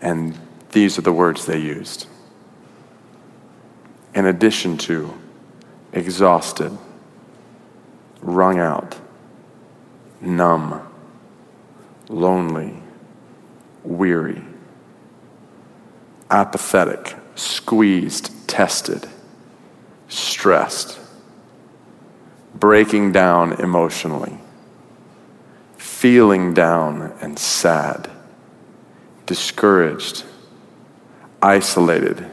And these are the words they used. In addition to exhausted, wrung out, numb, lonely, weary, apathetic, squeezed, tested, stressed, breaking down emotionally, feeling down and sad, discouraged, isolated,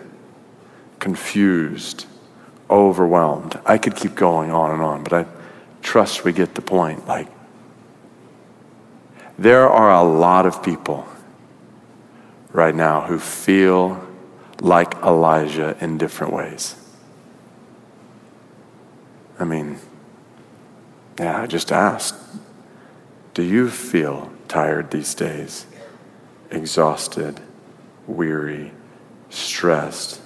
confused, overwhelmed. I could keep going on and on, but I trust we get the point. Like, there are a lot of people right now who feel like Elijah in different ways. I mean, yeah, I just asked Do you feel tired these days? Exhausted, weary, stressed,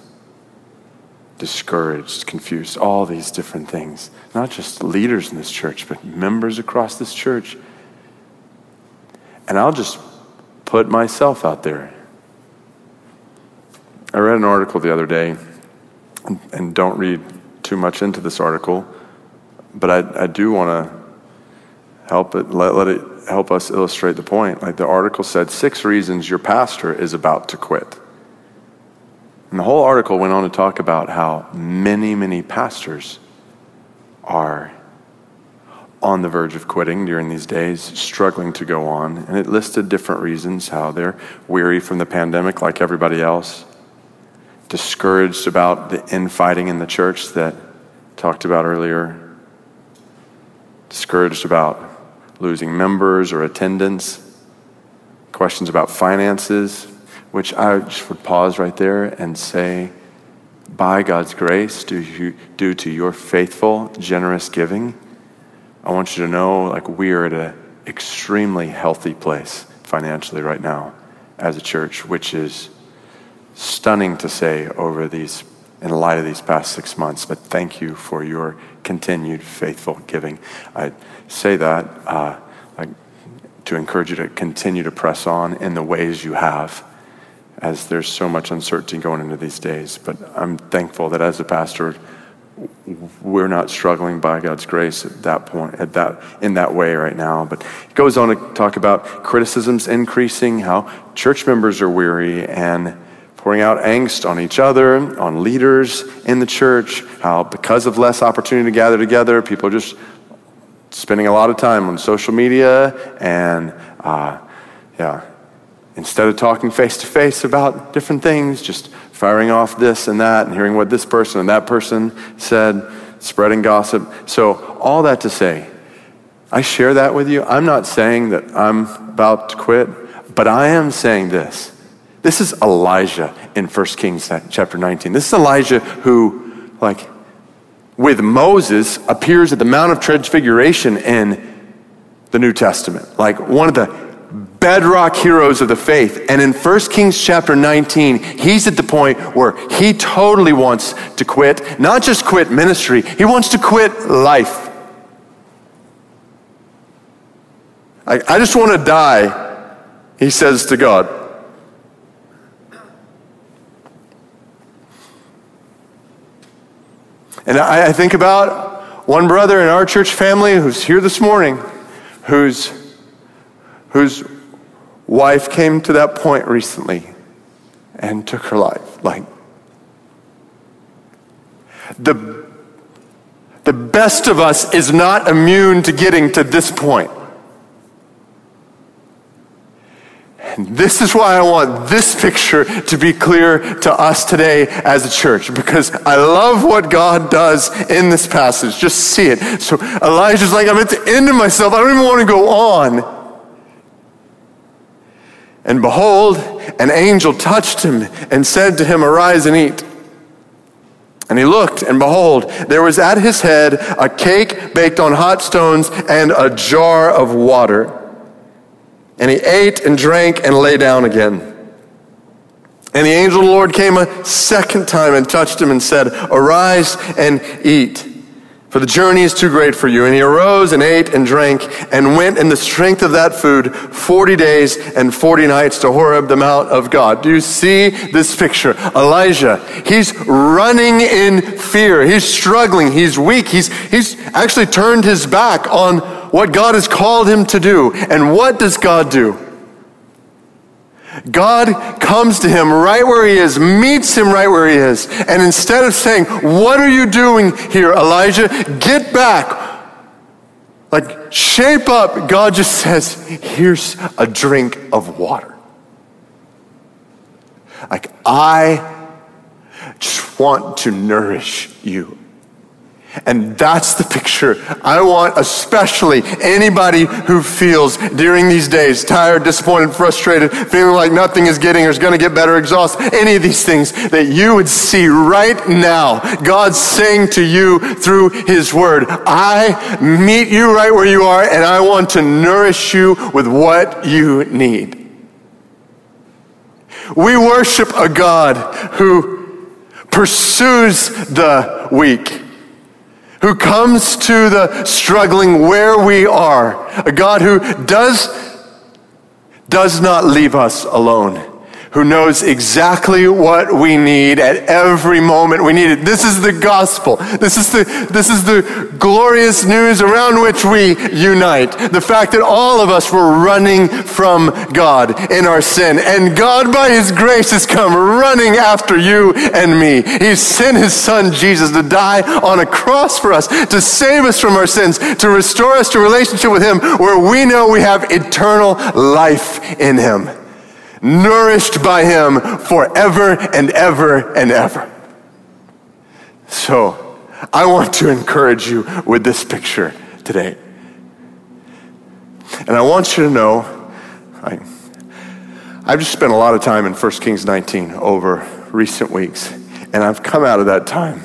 discouraged, confused, all these different things. Not just leaders in this church, but members across this church. And I'll just put myself out there. I read an article the other day, and don't read too much into this article, but I, I do want to help it let, let it help us illustrate the point. Like the article said, six reasons your pastor is about to quit. And the whole article went on to talk about how many, many pastors are on the verge of quitting during these days, struggling to go on. And it listed different reasons how they're weary from the pandemic, like everybody else, discouraged about the infighting in the church that talked about earlier, discouraged about losing members or attendance, questions about finances, which I just would pause right there and say, by God's grace, due, due to your faithful, generous giving, I want you to know like we are at an extremely healthy place financially right now as a church, which is stunning to say over these, in light of these past six months, but thank you for your continued faithful giving. I say that uh, to encourage you to continue to press on in the ways you have, as there's so much uncertainty going into these days. But I'm thankful that as a pastor, we're not struggling by God's grace at that point, at that, in that way right now. But he goes on to talk about criticisms increasing, how church members are weary, and pouring out angst on each other, on leaders in the church, how because of less opportunity to gather together, people are just spending a lot of time on social media and, uh, yeah, instead of talking face to face about different things, just firing off this and that and hearing what this person and that person said, spreading gossip. So, all that to say, I share that with you. I'm not saying that I'm about to quit, but I am saying this this is Elijah in 1 Kings chapter 19. This is Elijah who, like, with Moses, appears at the Mount of Transfiguration in the New Testament. Like one of the bedrock heroes of the faith. And in 1 Kings chapter 19, he's at the point where he totally wants to quit, not just quit ministry, he wants to quit life. I, I just want to die, he says to God. And I, I think about one brother in our church family who's here this morning, who's whose wife came to that point recently and took her life. Like, the, the best of us is not immune to getting to this point. And this is why I want this picture to be clear to us today as a church, because I love what God does in this passage. Just see it. So Elijah's like, I'm at the end of myself. I don't even want to go on. And behold, an angel touched him and said to him, Arise and eat. And he looked, and behold, there was at his head a cake baked on hot stones and a jar of water. And he ate and drank and lay down again. And the angel of the Lord came a second time and touched him and said, Arise and eat, for the journey is too great for you. And he arose and ate and drank and went in the strength of that food 40 days and 40 nights to Horeb, the mount of God. Do you see this picture? Elijah, he's running in fear. He's struggling. He's weak. He's, he's actually turned his back on what God has called him to do. And what does God do? God comes to him right where he is, meets him right where he is. And instead of saying, What are you doing here, Elijah? Get back. Like, shape up. God just says, Here's a drink of water. Like, I just want to nourish you. And that's the picture I want, especially anybody who feels during these days tired, disappointed, frustrated, feeling like nothing is getting or is going to get better, exhausted, any of these things, that you would see right now God saying to you through His Word, I meet you right where you are and I want to nourish you with what you need. We worship a God who pursues the weak who comes to the struggling where we are, a God who does, does not leave us alone who knows exactly what we need at every moment we need it. This is the gospel. This is the, this is the glorious news around which we unite. The fact that all of us were running from God in our sin. And God, by His grace, has come running after you and me. He sent His Son, Jesus, to die on a cross for us, to save us from our sins, to restore us to relationship with Him where we know we have eternal life in Him nourished by Him forever and ever and ever. So, I want to encourage you with this picture today. And I want you to know, I, I've just spent a lot of time in 1 Kings 19 over recent weeks, and I've come out of that time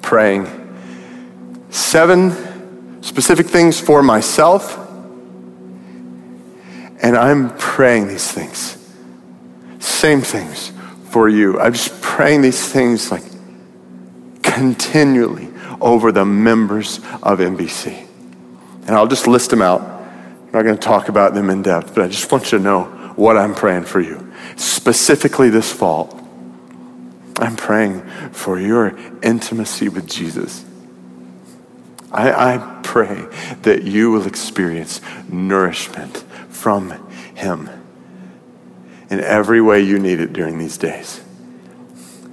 praying seven specific things for myself, and I'm praying these things same things for you. I'm just praying these things like continually over the members of MBC. And I'll just list them out. I'm not going to talk about them in depth, but I just want you to know what I'm praying for you. Specifically this fall, I'm praying for your intimacy with Jesus. I, I pray that you will experience nourishment from Him in every way you need it during these days.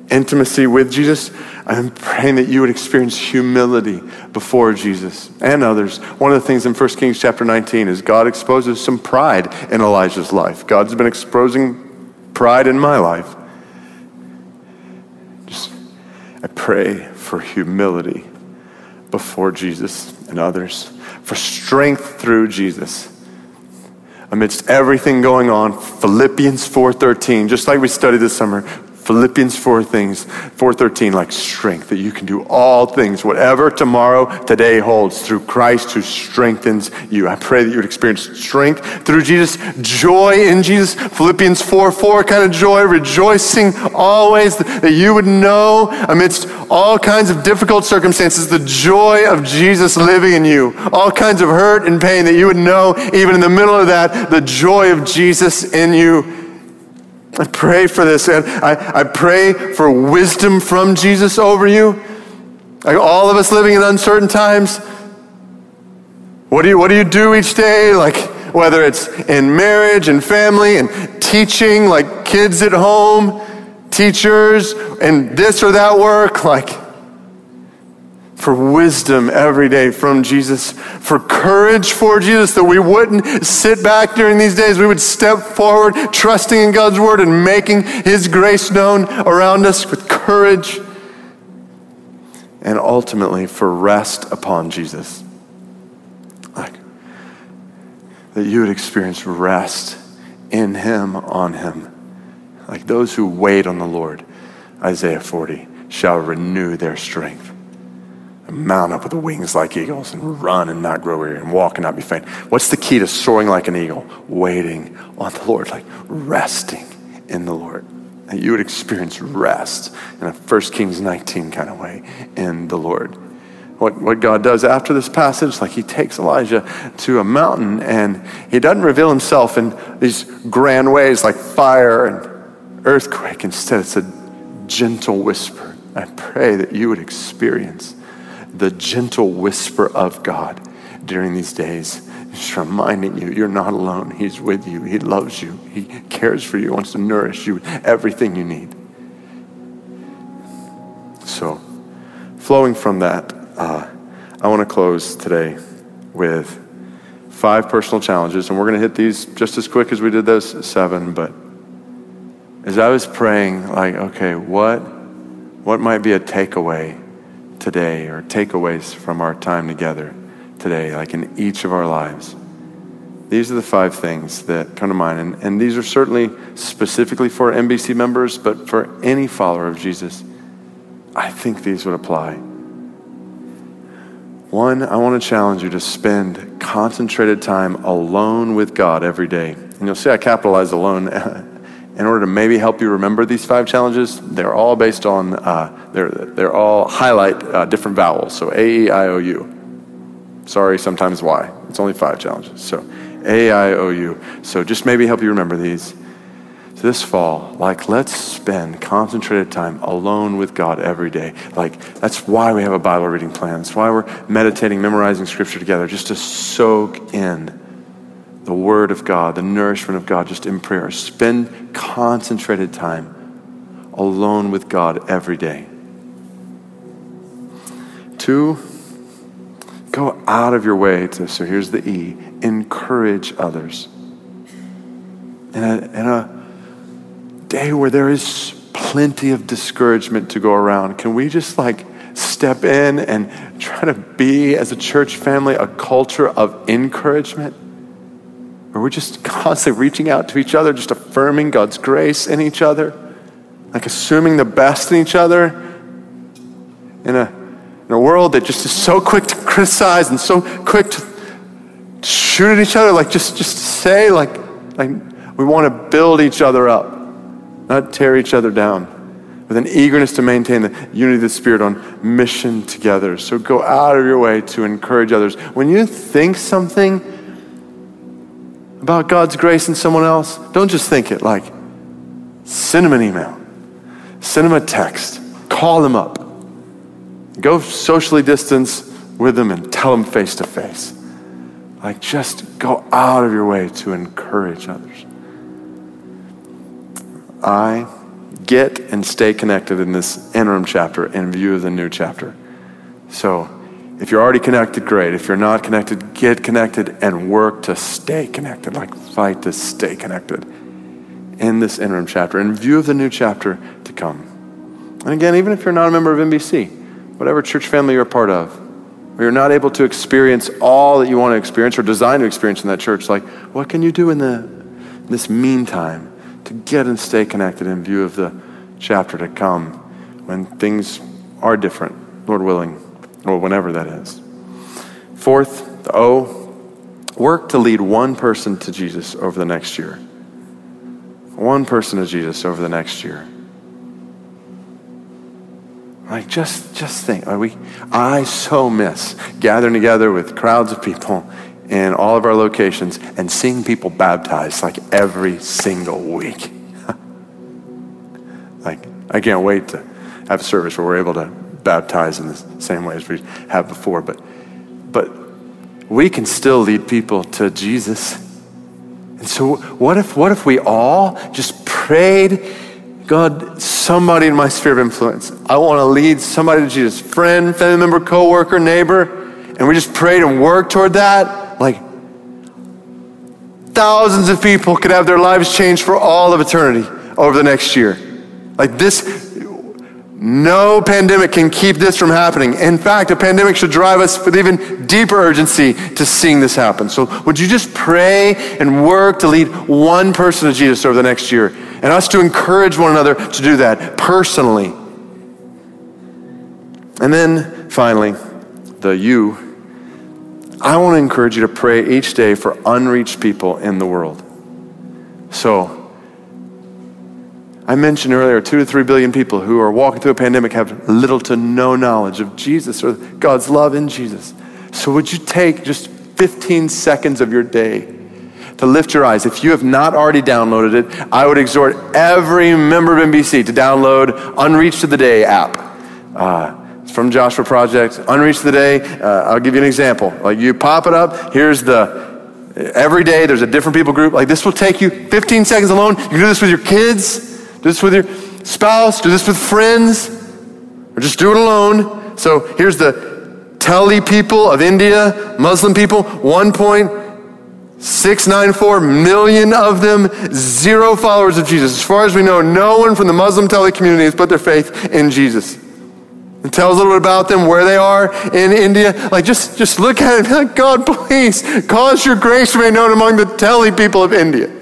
intimacy with Jesus, I'm praying that you would experience humility before Jesus and others. One of the things in 1 Kings chapter 19 is God exposes some pride in Elijah's life. God's been exposing pride in my life. Just, I pray for humility before Jesus and others, for strength through Jesus amidst everything going on philippians 4.13 just like we studied this summer Philippians 4 things, 4:13 like strength that you can do all things whatever tomorrow today holds through Christ who strengthens you. I pray that you would experience strength through Jesus, joy in Jesus. Philippians 4 4 kind of joy, rejoicing always that you would know amidst all kinds of difficult circumstances the joy of Jesus living in you. All kinds of hurt and pain that you would know even in the middle of that the joy of Jesus in you I pray for this, and I, I pray for wisdom from Jesus over you. Like all of us living in uncertain times. What do you, what do, you do each day? Like, whether it's in marriage and family and teaching, like kids at home, teachers, and this or that work, like, for wisdom every day from Jesus, for courage for Jesus, that we wouldn't sit back during these days. We would step forward, trusting in God's word and making his grace known around us with courage. And ultimately, for rest upon Jesus. Like, that you would experience rest in him, on him. Like those who wait on the Lord, Isaiah 40, shall renew their strength mount up with wings like eagles and run and not grow weary and walk and not be faint. What's the key to soaring like an eagle? Waiting on the Lord, like resting in the Lord. That you would experience rest in a 1 Kings 19 kind of way in the Lord. What, what God does after this passage, like he takes Elijah to a mountain and he doesn't reveal himself in these grand ways like fire and earthquake. Instead, it's a gentle whisper. I pray that you would experience the gentle whisper of God during these days. Just reminding you, you're not alone. He's with you. He loves you. He cares for you. He wants to nourish you with everything you need. So, flowing from that, uh, I want to close today with five personal challenges, and we're going to hit these just as quick as we did those seven. But as I was praying, like, okay, what, what might be a takeaway today or takeaways from our time together today, like in each of our lives. These are the five things that come to mind. And, and these are certainly specifically for MBC members, but for any follower of Jesus, I think these would apply. One, I want to challenge you to spend concentrated time alone with God every day. And you'll see I capitalize alone in order to maybe help you remember these five challenges, they're all based on, uh, they're, they're all highlight uh, different vowels. So A, E, I, O, U. Sorry, sometimes Y. It's only five challenges. So A, I, O, U. So just maybe help you remember these. So this fall, like, let's spend concentrated time alone with God every day. Like, that's why we have a Bible reading plan. That's why we're meditating, memorizing scripture together, just to soak in the Word of God, the nourishment of God, just in prayer. Spend concentrated time alone with God every day. Two, go out of your way to, so here's the E, encourage others. In a, in a day where there is plenty of discouragement to go around, can we just like step in and try to be, as a church family, a culture of encouragement? Where we're just constantly reaching out to each other, just affirming God's grace in each other, like assuming the best in each other in a, in a world that just is so quick to criticize and so quick to shoot at each other, like just, just say, like, like we want to build each other up, not tear each other down with an eagerness to maintain the unity of the Spirit on mission together. So go out of your way to encourage others. When you think something, about God's grace in someone else, don't just think it like send them an email, send them a text, call them up, go socially distance with them and tell them face to face. Like just go out of your way to encourage others. I get and stay connected in this interim chapter in view of the new chapter. So, if you're already connected, great. If you're not connected, get connected and work to stay connected, like fight to stay connected in this interim chapter in view of the new chapter to come. And again, even if you're not a member of MBC, whatever church family you're a part of, or you're not able to experience all that you want to experience or design to experience in that church, like what can you do in the this meantime to get and stay connected in view of the chapter to come when things are different, Lord willing, or whenever that is. Fourth, the O, work to lead one person to Jesus over the next year. One person to Jesus over the next year. Like just just think, like we I so miss gathering together with crowds of people in all of our locations and seeing people baptized like every single week. like, I can't wait to have a service where we're able to baptize in the same way as we have before. But, but we can still lead people to Jesus. And so, what if, what if we all just prayed, God, somebody in my sphere of influence, I want to lead somebody to Jesus, friend, family member, coworker, neighbor, and we just prayed and worked toward that? Like, thousands of people could have their lives changed for all of eternity over the next year. Like, this, no pandemic can keep this from happening. In fact, a pandemic should drive us with even deeper urgency to seeing this happen. So, would you just pray and work to lead one person to Jesus over the next year? And us to encourage one another to do that personally. And then finally, the you I want to encourage you to pray each day for unreached people in the world. So, I mentioned earlier two to three billion people who are walking through a pandemic have little to no knowledge of Jesus or God's love in Jesus. So, would you take just 15 seconds of your day to lift your eyes? If you have not already downloaded it, I would exhort every member of MBC to download Unreached of the Day app. Uh, from Joshua Project, Unreached today. Uh, I'll give you an example. Like you pop it up, here's the, every day there's a different people group. Like this will take you 15 seconds alone. You can do this with your kids, do this with your spouse, do this with friends, or just do it alone. So here's the Teli people of India, Muslim people, 1.694 million of them, zero followers of Jesus. As far as we know, no one from the Muslim Teli community has put their faith in Jesus. It tells a little bit about them, where they are in India. Like, just, just look at it God, please, cause your grace to be known among the Teli people of India.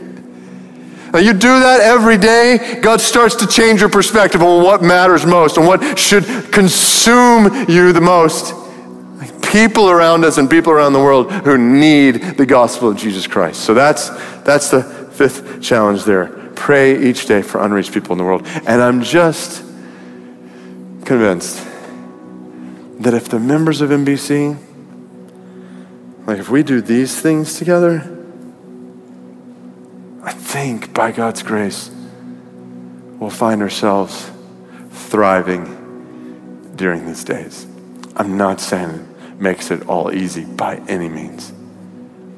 Now, you do that every day, God starts to change your perspective on what matters most and what should consume you the most. People around us and people around the world who need the gospel of Jesus Christ. So that's, that's the fifth challenge there. Pray each day for unreached people in the world. And I'm just convinced that if the members of MBC, like if we do these things together, think by God's grace, we'll find ourselves thriving during these days. I'm not saying it makes it all easy by any means,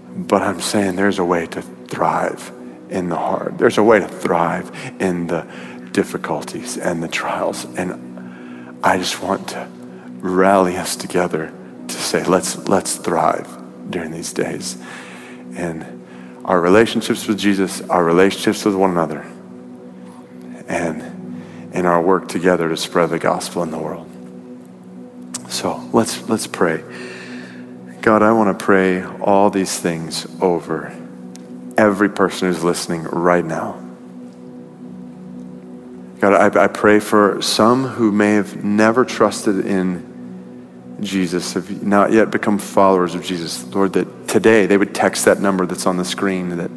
but I'm saying there's a way to thrive in the hard. There's a way to thrive in the difficulties and the trials. And I just want to rally us together to say, let's, let's thrive during these days. And our relationships with Jesus, our relationships with one another, and in our work together to spread the gospel in the world. So let's, let's pray. God, I want to pray all these things over every person who's listening right now. God, I, I pray for some who may have never trusted in Jesus, have not yet become followers of Jesus, Lord, that today they would text that number that's on the screen, that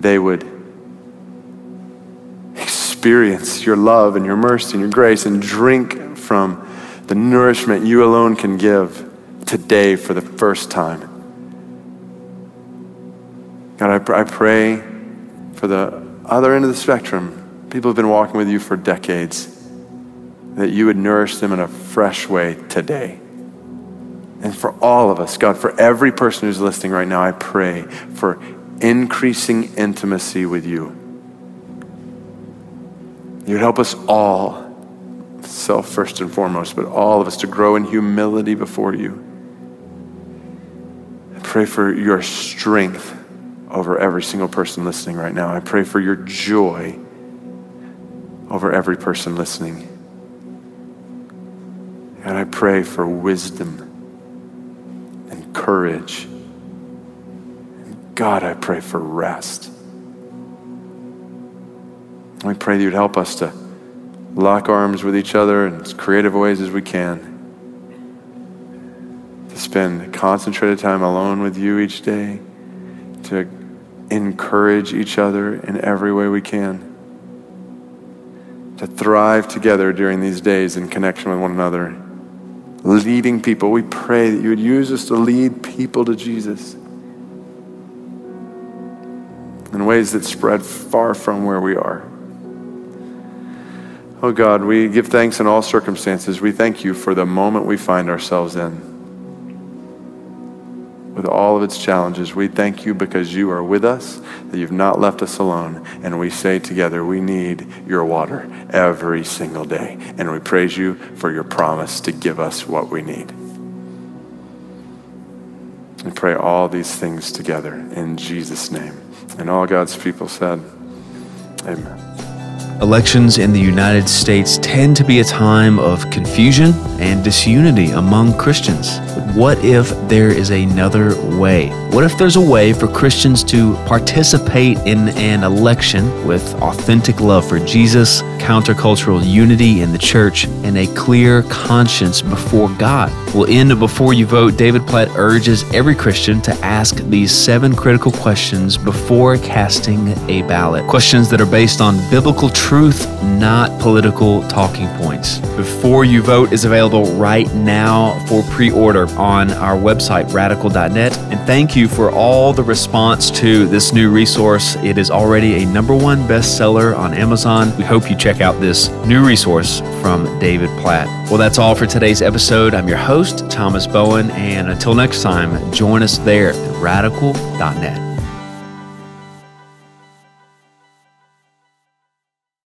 they would experience your love and your mercy and your grace and drink from the nourishment you alone can give today for the first time. God, I, pr- I pray for the other end of the spectrum. People have been walking with you for decades that you would nourish them in a fresh way today. And for all of us, God, for every person who's listening right now, I pray for increasing intimacy with you. You'd help us all, self first and foremost, but all of us to grow in humility before you. I pray for your strength over every single person listening right now. I pray for your joy over every person listening. And I pray for wisdom and courage. And God, I pray for rest. We pray that you'd help us to lock arms with each other in as creative ways as we can. To spend concentrated time alone with you each day. To encourage each other in every way we can. To thrive together during these days in connection with one another. Leading people. We pray that you would use us to lead people to Jesus in ways that spread far from where we are. Oh God, we give thanks in all circumstances. We thank you for the moment we find ourselves in. With all of its challenges, we thank you because you are with us, that you've not left us alone. And we say together, we need your water every single day. And we praise you for your promise to give us what we need. We pray all these things together in Jesus' name. And all God's people said, Amen. Elections in the United States tend to be a time of confusion and disunity among Christians. What if there is another way? What if there's a way for Christians to participate in an election with authentic love for Jesus, countercultural unity in the church, and a clear conscience before God? Well, in before you vote. David Platt urges every Christian to ask these seven critical questions before casting a ballot. Questions that are based on biblical truth, not political talking points. Before You Vote is available right now for pre order on our website, radical.net. And thank you for all the response to this new resource. It is already a number one bestseller on Amazon. We hope you check out this new resource from David Platt. Well, that's all for today's episode. I'm your host, Thomas Bowen, and until next time, join us there at radical.net.